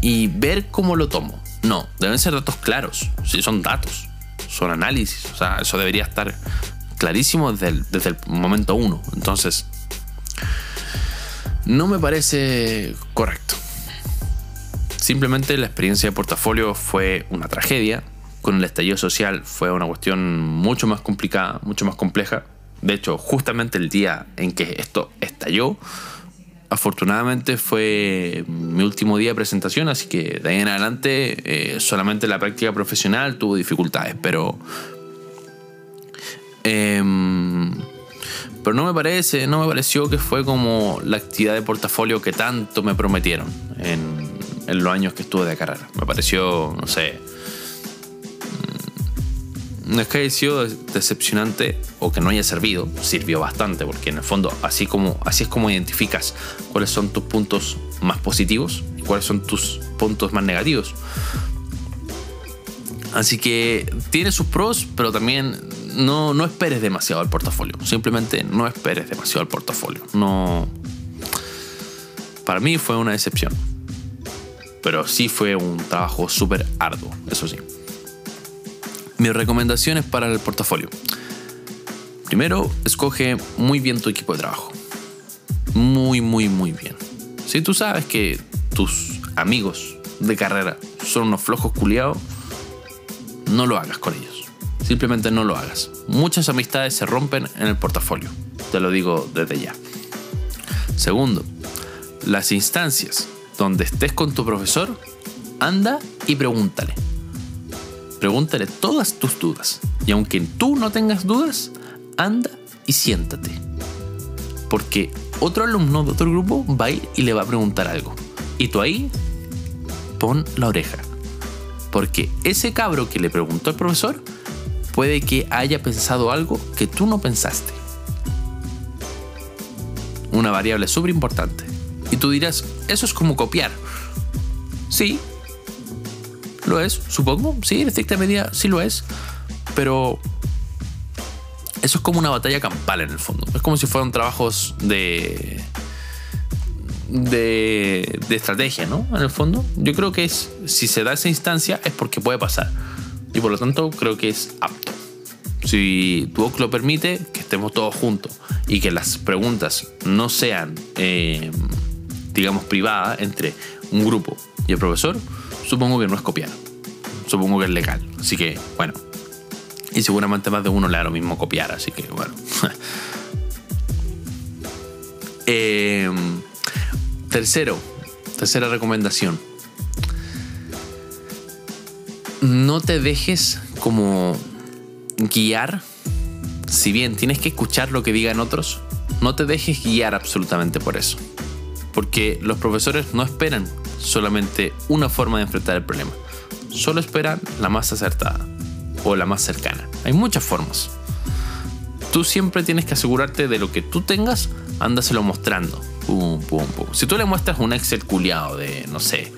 y ver cómo lo tomo. No, deben ser datos claros. Si son datos, son análisis. O sea, eso debería estar clarísimo desde desde el momento uno. Entonces, no me parece correcto. Simplemente la experiencia de portafolio fue una tragedia. Con el estallido social fue una cuestión mucho más complicada, mucho más compleja. De hecho, justamente el día en que esto estalló, afortunadamente fue mi último día de presentación, así que de ahí en adelante eh, solamente la práctica profesional tuvo dificultades, pero... Em, pero no me parece, no me pareció que fue como la actividad de portafolio que tanto me prometieron en, en los años que estuve de carrera. Me pareció, no sé, no es que haya sido decepcionante o que no haya servido, sirvió bastante, porque en el fondo así, como, así es como identificas cuáles son tus puntos más positivos y cuáles son tus puntos más negativos. Así que tiene sus pros, pero también no, no esperes demasiado al portafolio. Simplemente no esperes demasiado al portafolio. No. Para mí fue una decepción. Pero sí fue un trabajo súper arduo, eso sí. Mis recomendaciones para el portafolio. Primero, escoge muy bien tu equipo de trabajo. Muy, muy, muy bien. Si tú sabes que tus amigos de carrera son unos flojos culiados, no lo hagas con ellos. Simplemente no lo hagas. Muchas amistades se rompen en el portafolio. Te lo digo desde ya. Segundo, las instancias donde estés con tu profesor, anda y pregúntale. Pregúntale todas tus dudas. Y aunque tú no tengas dudas, anda y siéntate. Porque otro alumno de otro grupo va a ir y le va a preguntar algo. Y tú ahí pon la oreja. Porque ese cabro que le preguntó al profesor puede que haya pensado algo que tú no pensaste. Una variable súper importante. Y tú dirás, eso es como copiar. Sí, lo es, supongo. Sí, en estricta medida sí lo es. Pero eso es como una batalla campal en el fondo. Es como si fueran trabajos de, de, de estrategia, ¿no? En el fondo. Yo creo que es, si se da esa instancia es porque puede pasar. Y por lo tanto creo que es apto. Si tu lo permite, que estemos todos juntos y que las preguntas no sean, eh, digamos, privadas entre un grupo y el profesor, supongo que no es copiar. Supongo que es legal. Así que, bueno. Y seguramente más de uno le da lo mismo copiar, así que, bueno. Eh, tercero, tercera recomendación. No te dejes como guiar, si bien tienes que escuchar lo que digan otros, no te dejes guiar absolutamente por eso. Porque los profesores no esperan solamente una forma de enfrentar el problema, solo esperan la más acertada o la más cercana. Hay muchas formas. Tú siempre tienes que asegurarte de lo que tú tengas, ándaselo mostrando. Pum, pum. Si tú le muestras un Excel culiado de, no sé,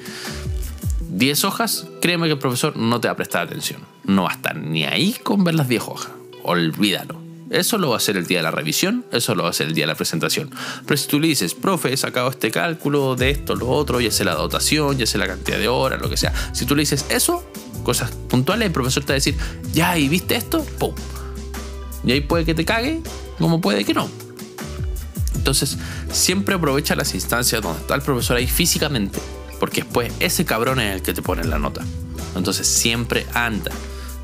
10 hojas, créeme que el profesor no te va a prestar atención. No va a estar ni ahí con ver las 10 hojas. Olvídalo. Eso lo va a hacer el día de la revisión, eso lo va a hacer el día de la presentación. Pero si tú le dices, profe, he sacado este cálculo de esto, lo otro, ya sé la dotación, ya sé la cantidad de horas, lo que sea. Si tú le dices eso, cosas puntuales, el profesor te va a decir, ya, ¿y viste esto? ¡Pum! Y ahí puede que te cague, como puede que no. Entonces, siempre aprovecha las instancias donde está el profesor ahí físicamente, porque después ese cabrón es el que te pone la nota. Entonces, siempre anda.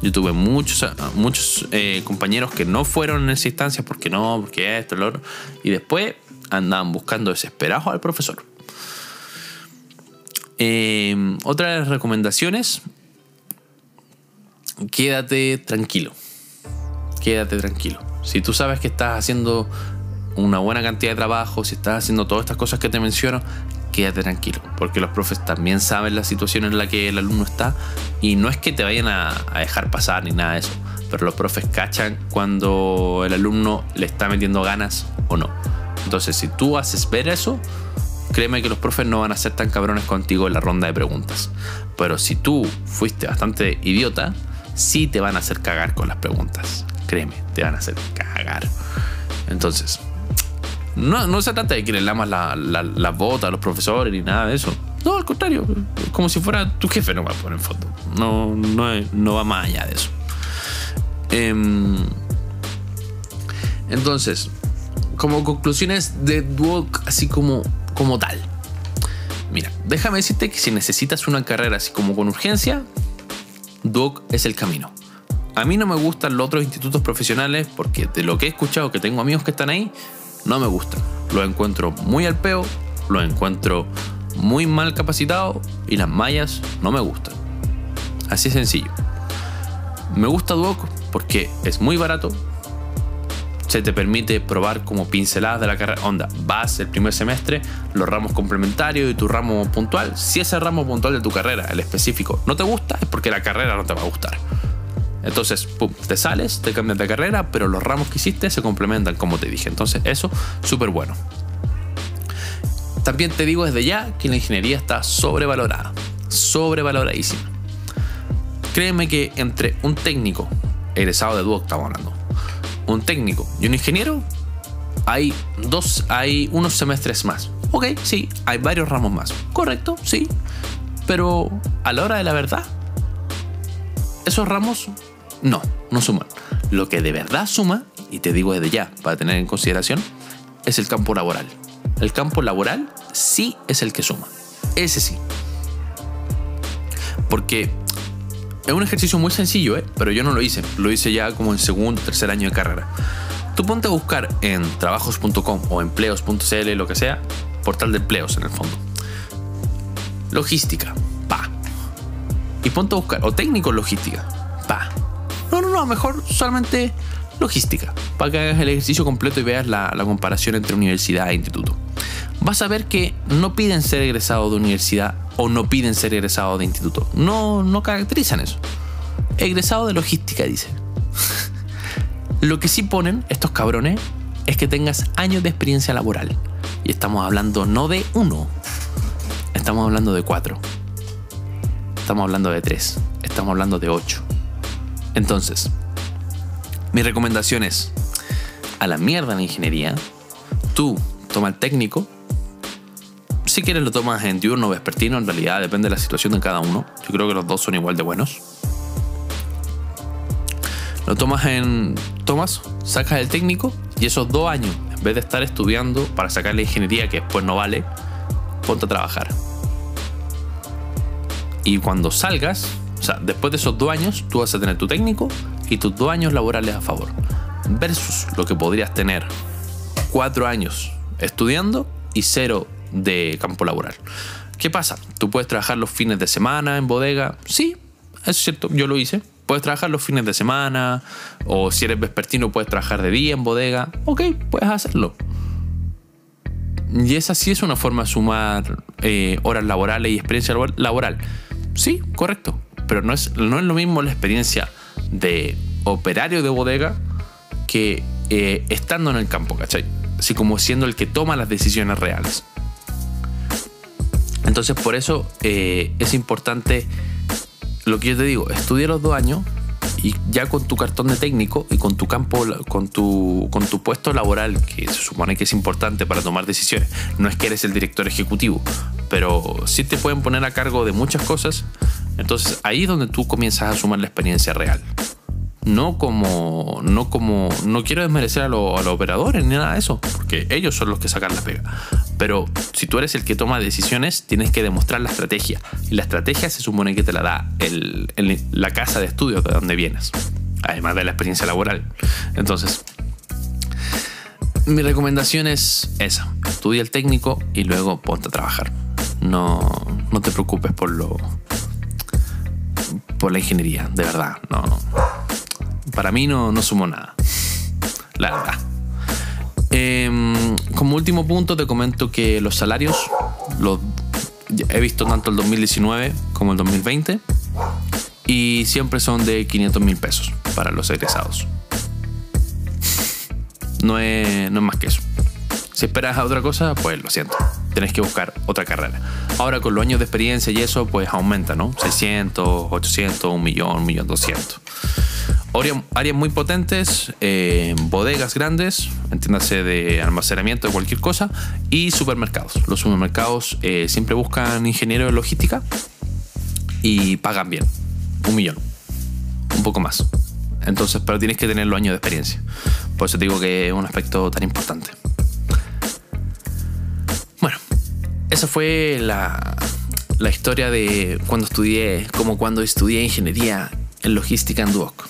Yo tuve muchos, muchos eh, compañeros que no fueron en esa instancia porque no, porque esto, lo otro, y después andaban buscando desesperados al profesor. Eh, otra de las recomendaciones, quédate tranquilo. Quédate tranquilo. Si tú sabes que estás haciendo una buena cantidad de trabajo, si estás haciendo todas estas cosas que te menciono, quédate tranquilo, porque los profes también saben la situación en la que el alumno está y no es que te vayan a, dejar pasar ni nada de eso, pero los profes cachan cuando el alumno le está metiendo ganas o no. Entonces, si tú haces ver eso, créeme que los profes no van a ser tan cabrones contigo en la ronda de preguntas. Pero si tú fuiste bastante idiota, sí te van a hacer cagar con las preguntas. Créeme, te van a hacer cagar. Entonces, no, no se trata de que le lamas las la, botas a los profesores ni nada de eso. No, al contrario, como si fuera tu jefe no va a poner foto. No, no, no va más allá de eso. Em, entonces, como conclusiones de Duoc, así como, como tal. Mira, déjame decirte que si necesitas una carrera así como con urgencia, Duoc es el camino. A mí no me gustan los otros institutos profesionales porque de lo que he escuchado, que tengo amigos que están ahí, no me gustan. Los encuentro muy al peo, los encuentro muy mal capacitados y las mallas no me gustan. Así sencillo. Me gusta Duoc porque es muy barato. Se te permite probar como pinceladas de la carrera. Onda, vas el primer semestre, los ramos complementarios y tu ramo puntual. Si ese ramo puntual de tu carrera, el específico, no te gusta, es porque la carrera no te va a gustar. Entonces, te sales, te cambias de carrera, pero los ramos que hiciste se complementan, como te dije. Entonces, eso, súper bueno. También te digo desde ya que la ingeniería está sobrevalorada, sobrevaloradísima. Créeme que entre un técnico, egresado de Duoc estamos hablando, un técnico y un ingeniero, hay dos, hay unos semestres más. Ok, sí, hay varios ramos más. Correcto, sí. Pero a la hora de la verdad, esos ramos no, no suman. Lo que de verdad suma, y te digo desde ya para tener en consideración, es el campo laboral. El campo laboral sí es el que suma. Ese sí. Porque es un ejercicio muy sencillo, ¿eh? pero yo no lo hice. Lo hice ya como en segundo, tercer año de carrera. Tú ponte a buscar en trabajos.com o empleos.cl, lo que sea, portal de empleos en el fondo. Logística, pa. Y ponte a buscar, o técnico logística. No, mejor solamente logística, para que hagas el ejercicio completo y veas la, comparación entre universidad e instituto. Vas a ver que no piden ser egresado de universidad o no piden ser egresado de instituto. No, no caracterizan eso. Egresado de logística, dice. Lo que sí ponen estos cabrones es que tengas años de experiencia laboral. Y estamos hablando no de uno, estamos hablando de cuatro. Estamos hablando de tres. Estamos hablando de ocho. Entonces, mi recomendación es, a la mierda la ingeniería, tú toma el técnico, si quieres lo tomas en diurno o vespertino, en realidad depende de la situación de cada uno, yo creo que los dos son igual de buenos. Lo tomas en. Tomas, sacas el técnico y esos dos años, en vez de estar estudiando para sacar la ingeniería que después no vale, ponte a trabajar. Y cuando salgas, sea, después de esos dos años, tú vas a tener tu técnico y tus dos años laborales a favor. Versus lo que podrías tener cuatro años estudiando y cero de campo laboral. ¿Qué pasa? Tú puedes trabajar los fines de semana en bodega. Sí, es cierto, yo lo hice. Puedes trabajar los fines de semana o si eres vespertino puedes trabajar de día en bodega. Ok, puedes hacerlo. Y esa sí es una forma de sumar eh, horas laborales y experiencia laboral. Sí, correcto. Pero no es, no es lo mismo la experiencia de operario de bodega que eh, estando en el campo, ¿cachai? Así como siendo el que toma las decisiones reales. Entonces por eso eh, es importante lo que yo te digo, estudia los dos años y ya con tu cartón de técnico y con tu campo, con tu, con tu puesto laboral, que se supone que es importante para tomar decisiones, no es que eres el director ejecutivo, pero sí te pueden poner a cargo de muchas cosas, entonces ahí es donde tú comienzas a sumar la experiencia real no como, no como, no quiero desmerecer a, los operadores ni nada de eso, porque ellos son los que sacan la pega. Pero si tú eres el que toma decisiones, tienes que demostrar la estrategia. Y la estrategia se supone que te la da la casa de estudio de donde vienes, además de la experiencia laboral. Entonces, mi recomendación es esa, estudia el técnico y luego ponte a trabajar. No, no te preocupes por lo por la ingeniería, de verdad, no para mí no, no sumo nada. La verdad. Em, como último punto te comento que los salarios los he visto tanto el 2019 como el 2020 y siempre son de 500 mil pesos para los egresados. No es, no es más que eso. Si esperas a otra cosa, pues lo siento. Tienes que buscar otra carrera. Ahora con los años de experiencia y eso, pues aumenta, ¿no? 600, 800, 1 millón, 1 millón 200 áreas muy potentes, eh, bodegas grandes, entiéndase de almacenamiento de cualquier cosa, y supermercados. Los supermercados eh, siempre buscan ingenieros de logística y pagan bien, un millón, un poco más. Entonces, pero tienes que tener los años de experiencia. Por eso te digo que es un aspecto tan importante. Bueno, esa fue la, la historia de cuando estudié, como cuando estudié ingeniería en logística en Duoc.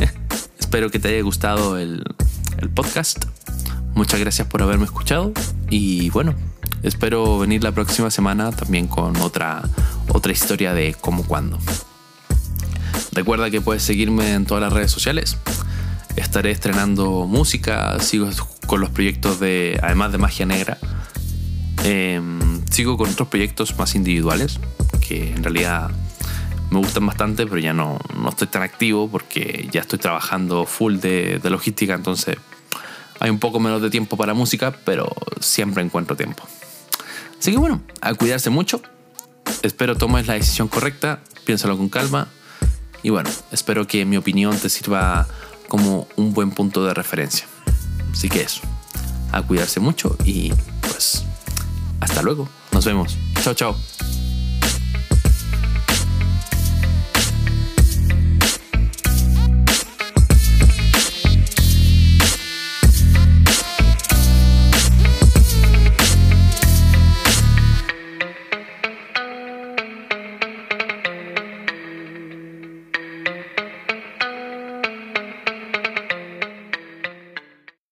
Espero que te haya gustado el, podcast. Muchas gracias por haberme escuchado y bueno, espero venir la próxima semana también con otra, otra historia de cómo cuándo. Recuerda que puedes seguirme en todas las redes sociales. Estaré estrenando música, sigo con los proyectos de, además de Magia Negra, em, sigo con otros proyectos más individuales que en realidad me gustan bastante, pero ya no, no estoy tan activo porque ya estoy trabajando full de, de logística, entonces hay un poco menos de tiempo para música, pero siempre encuentro tiempo. Así que bueno, a cuidarse mucho. Espero tomes la decisión correcta, piénsalo con calma. Y bueno, espero que mi opinión te sirva como un buen punto de referencia. Así que eso, a cuidarse mucho y pues hasta luego. Nos vemos. Chao, chao.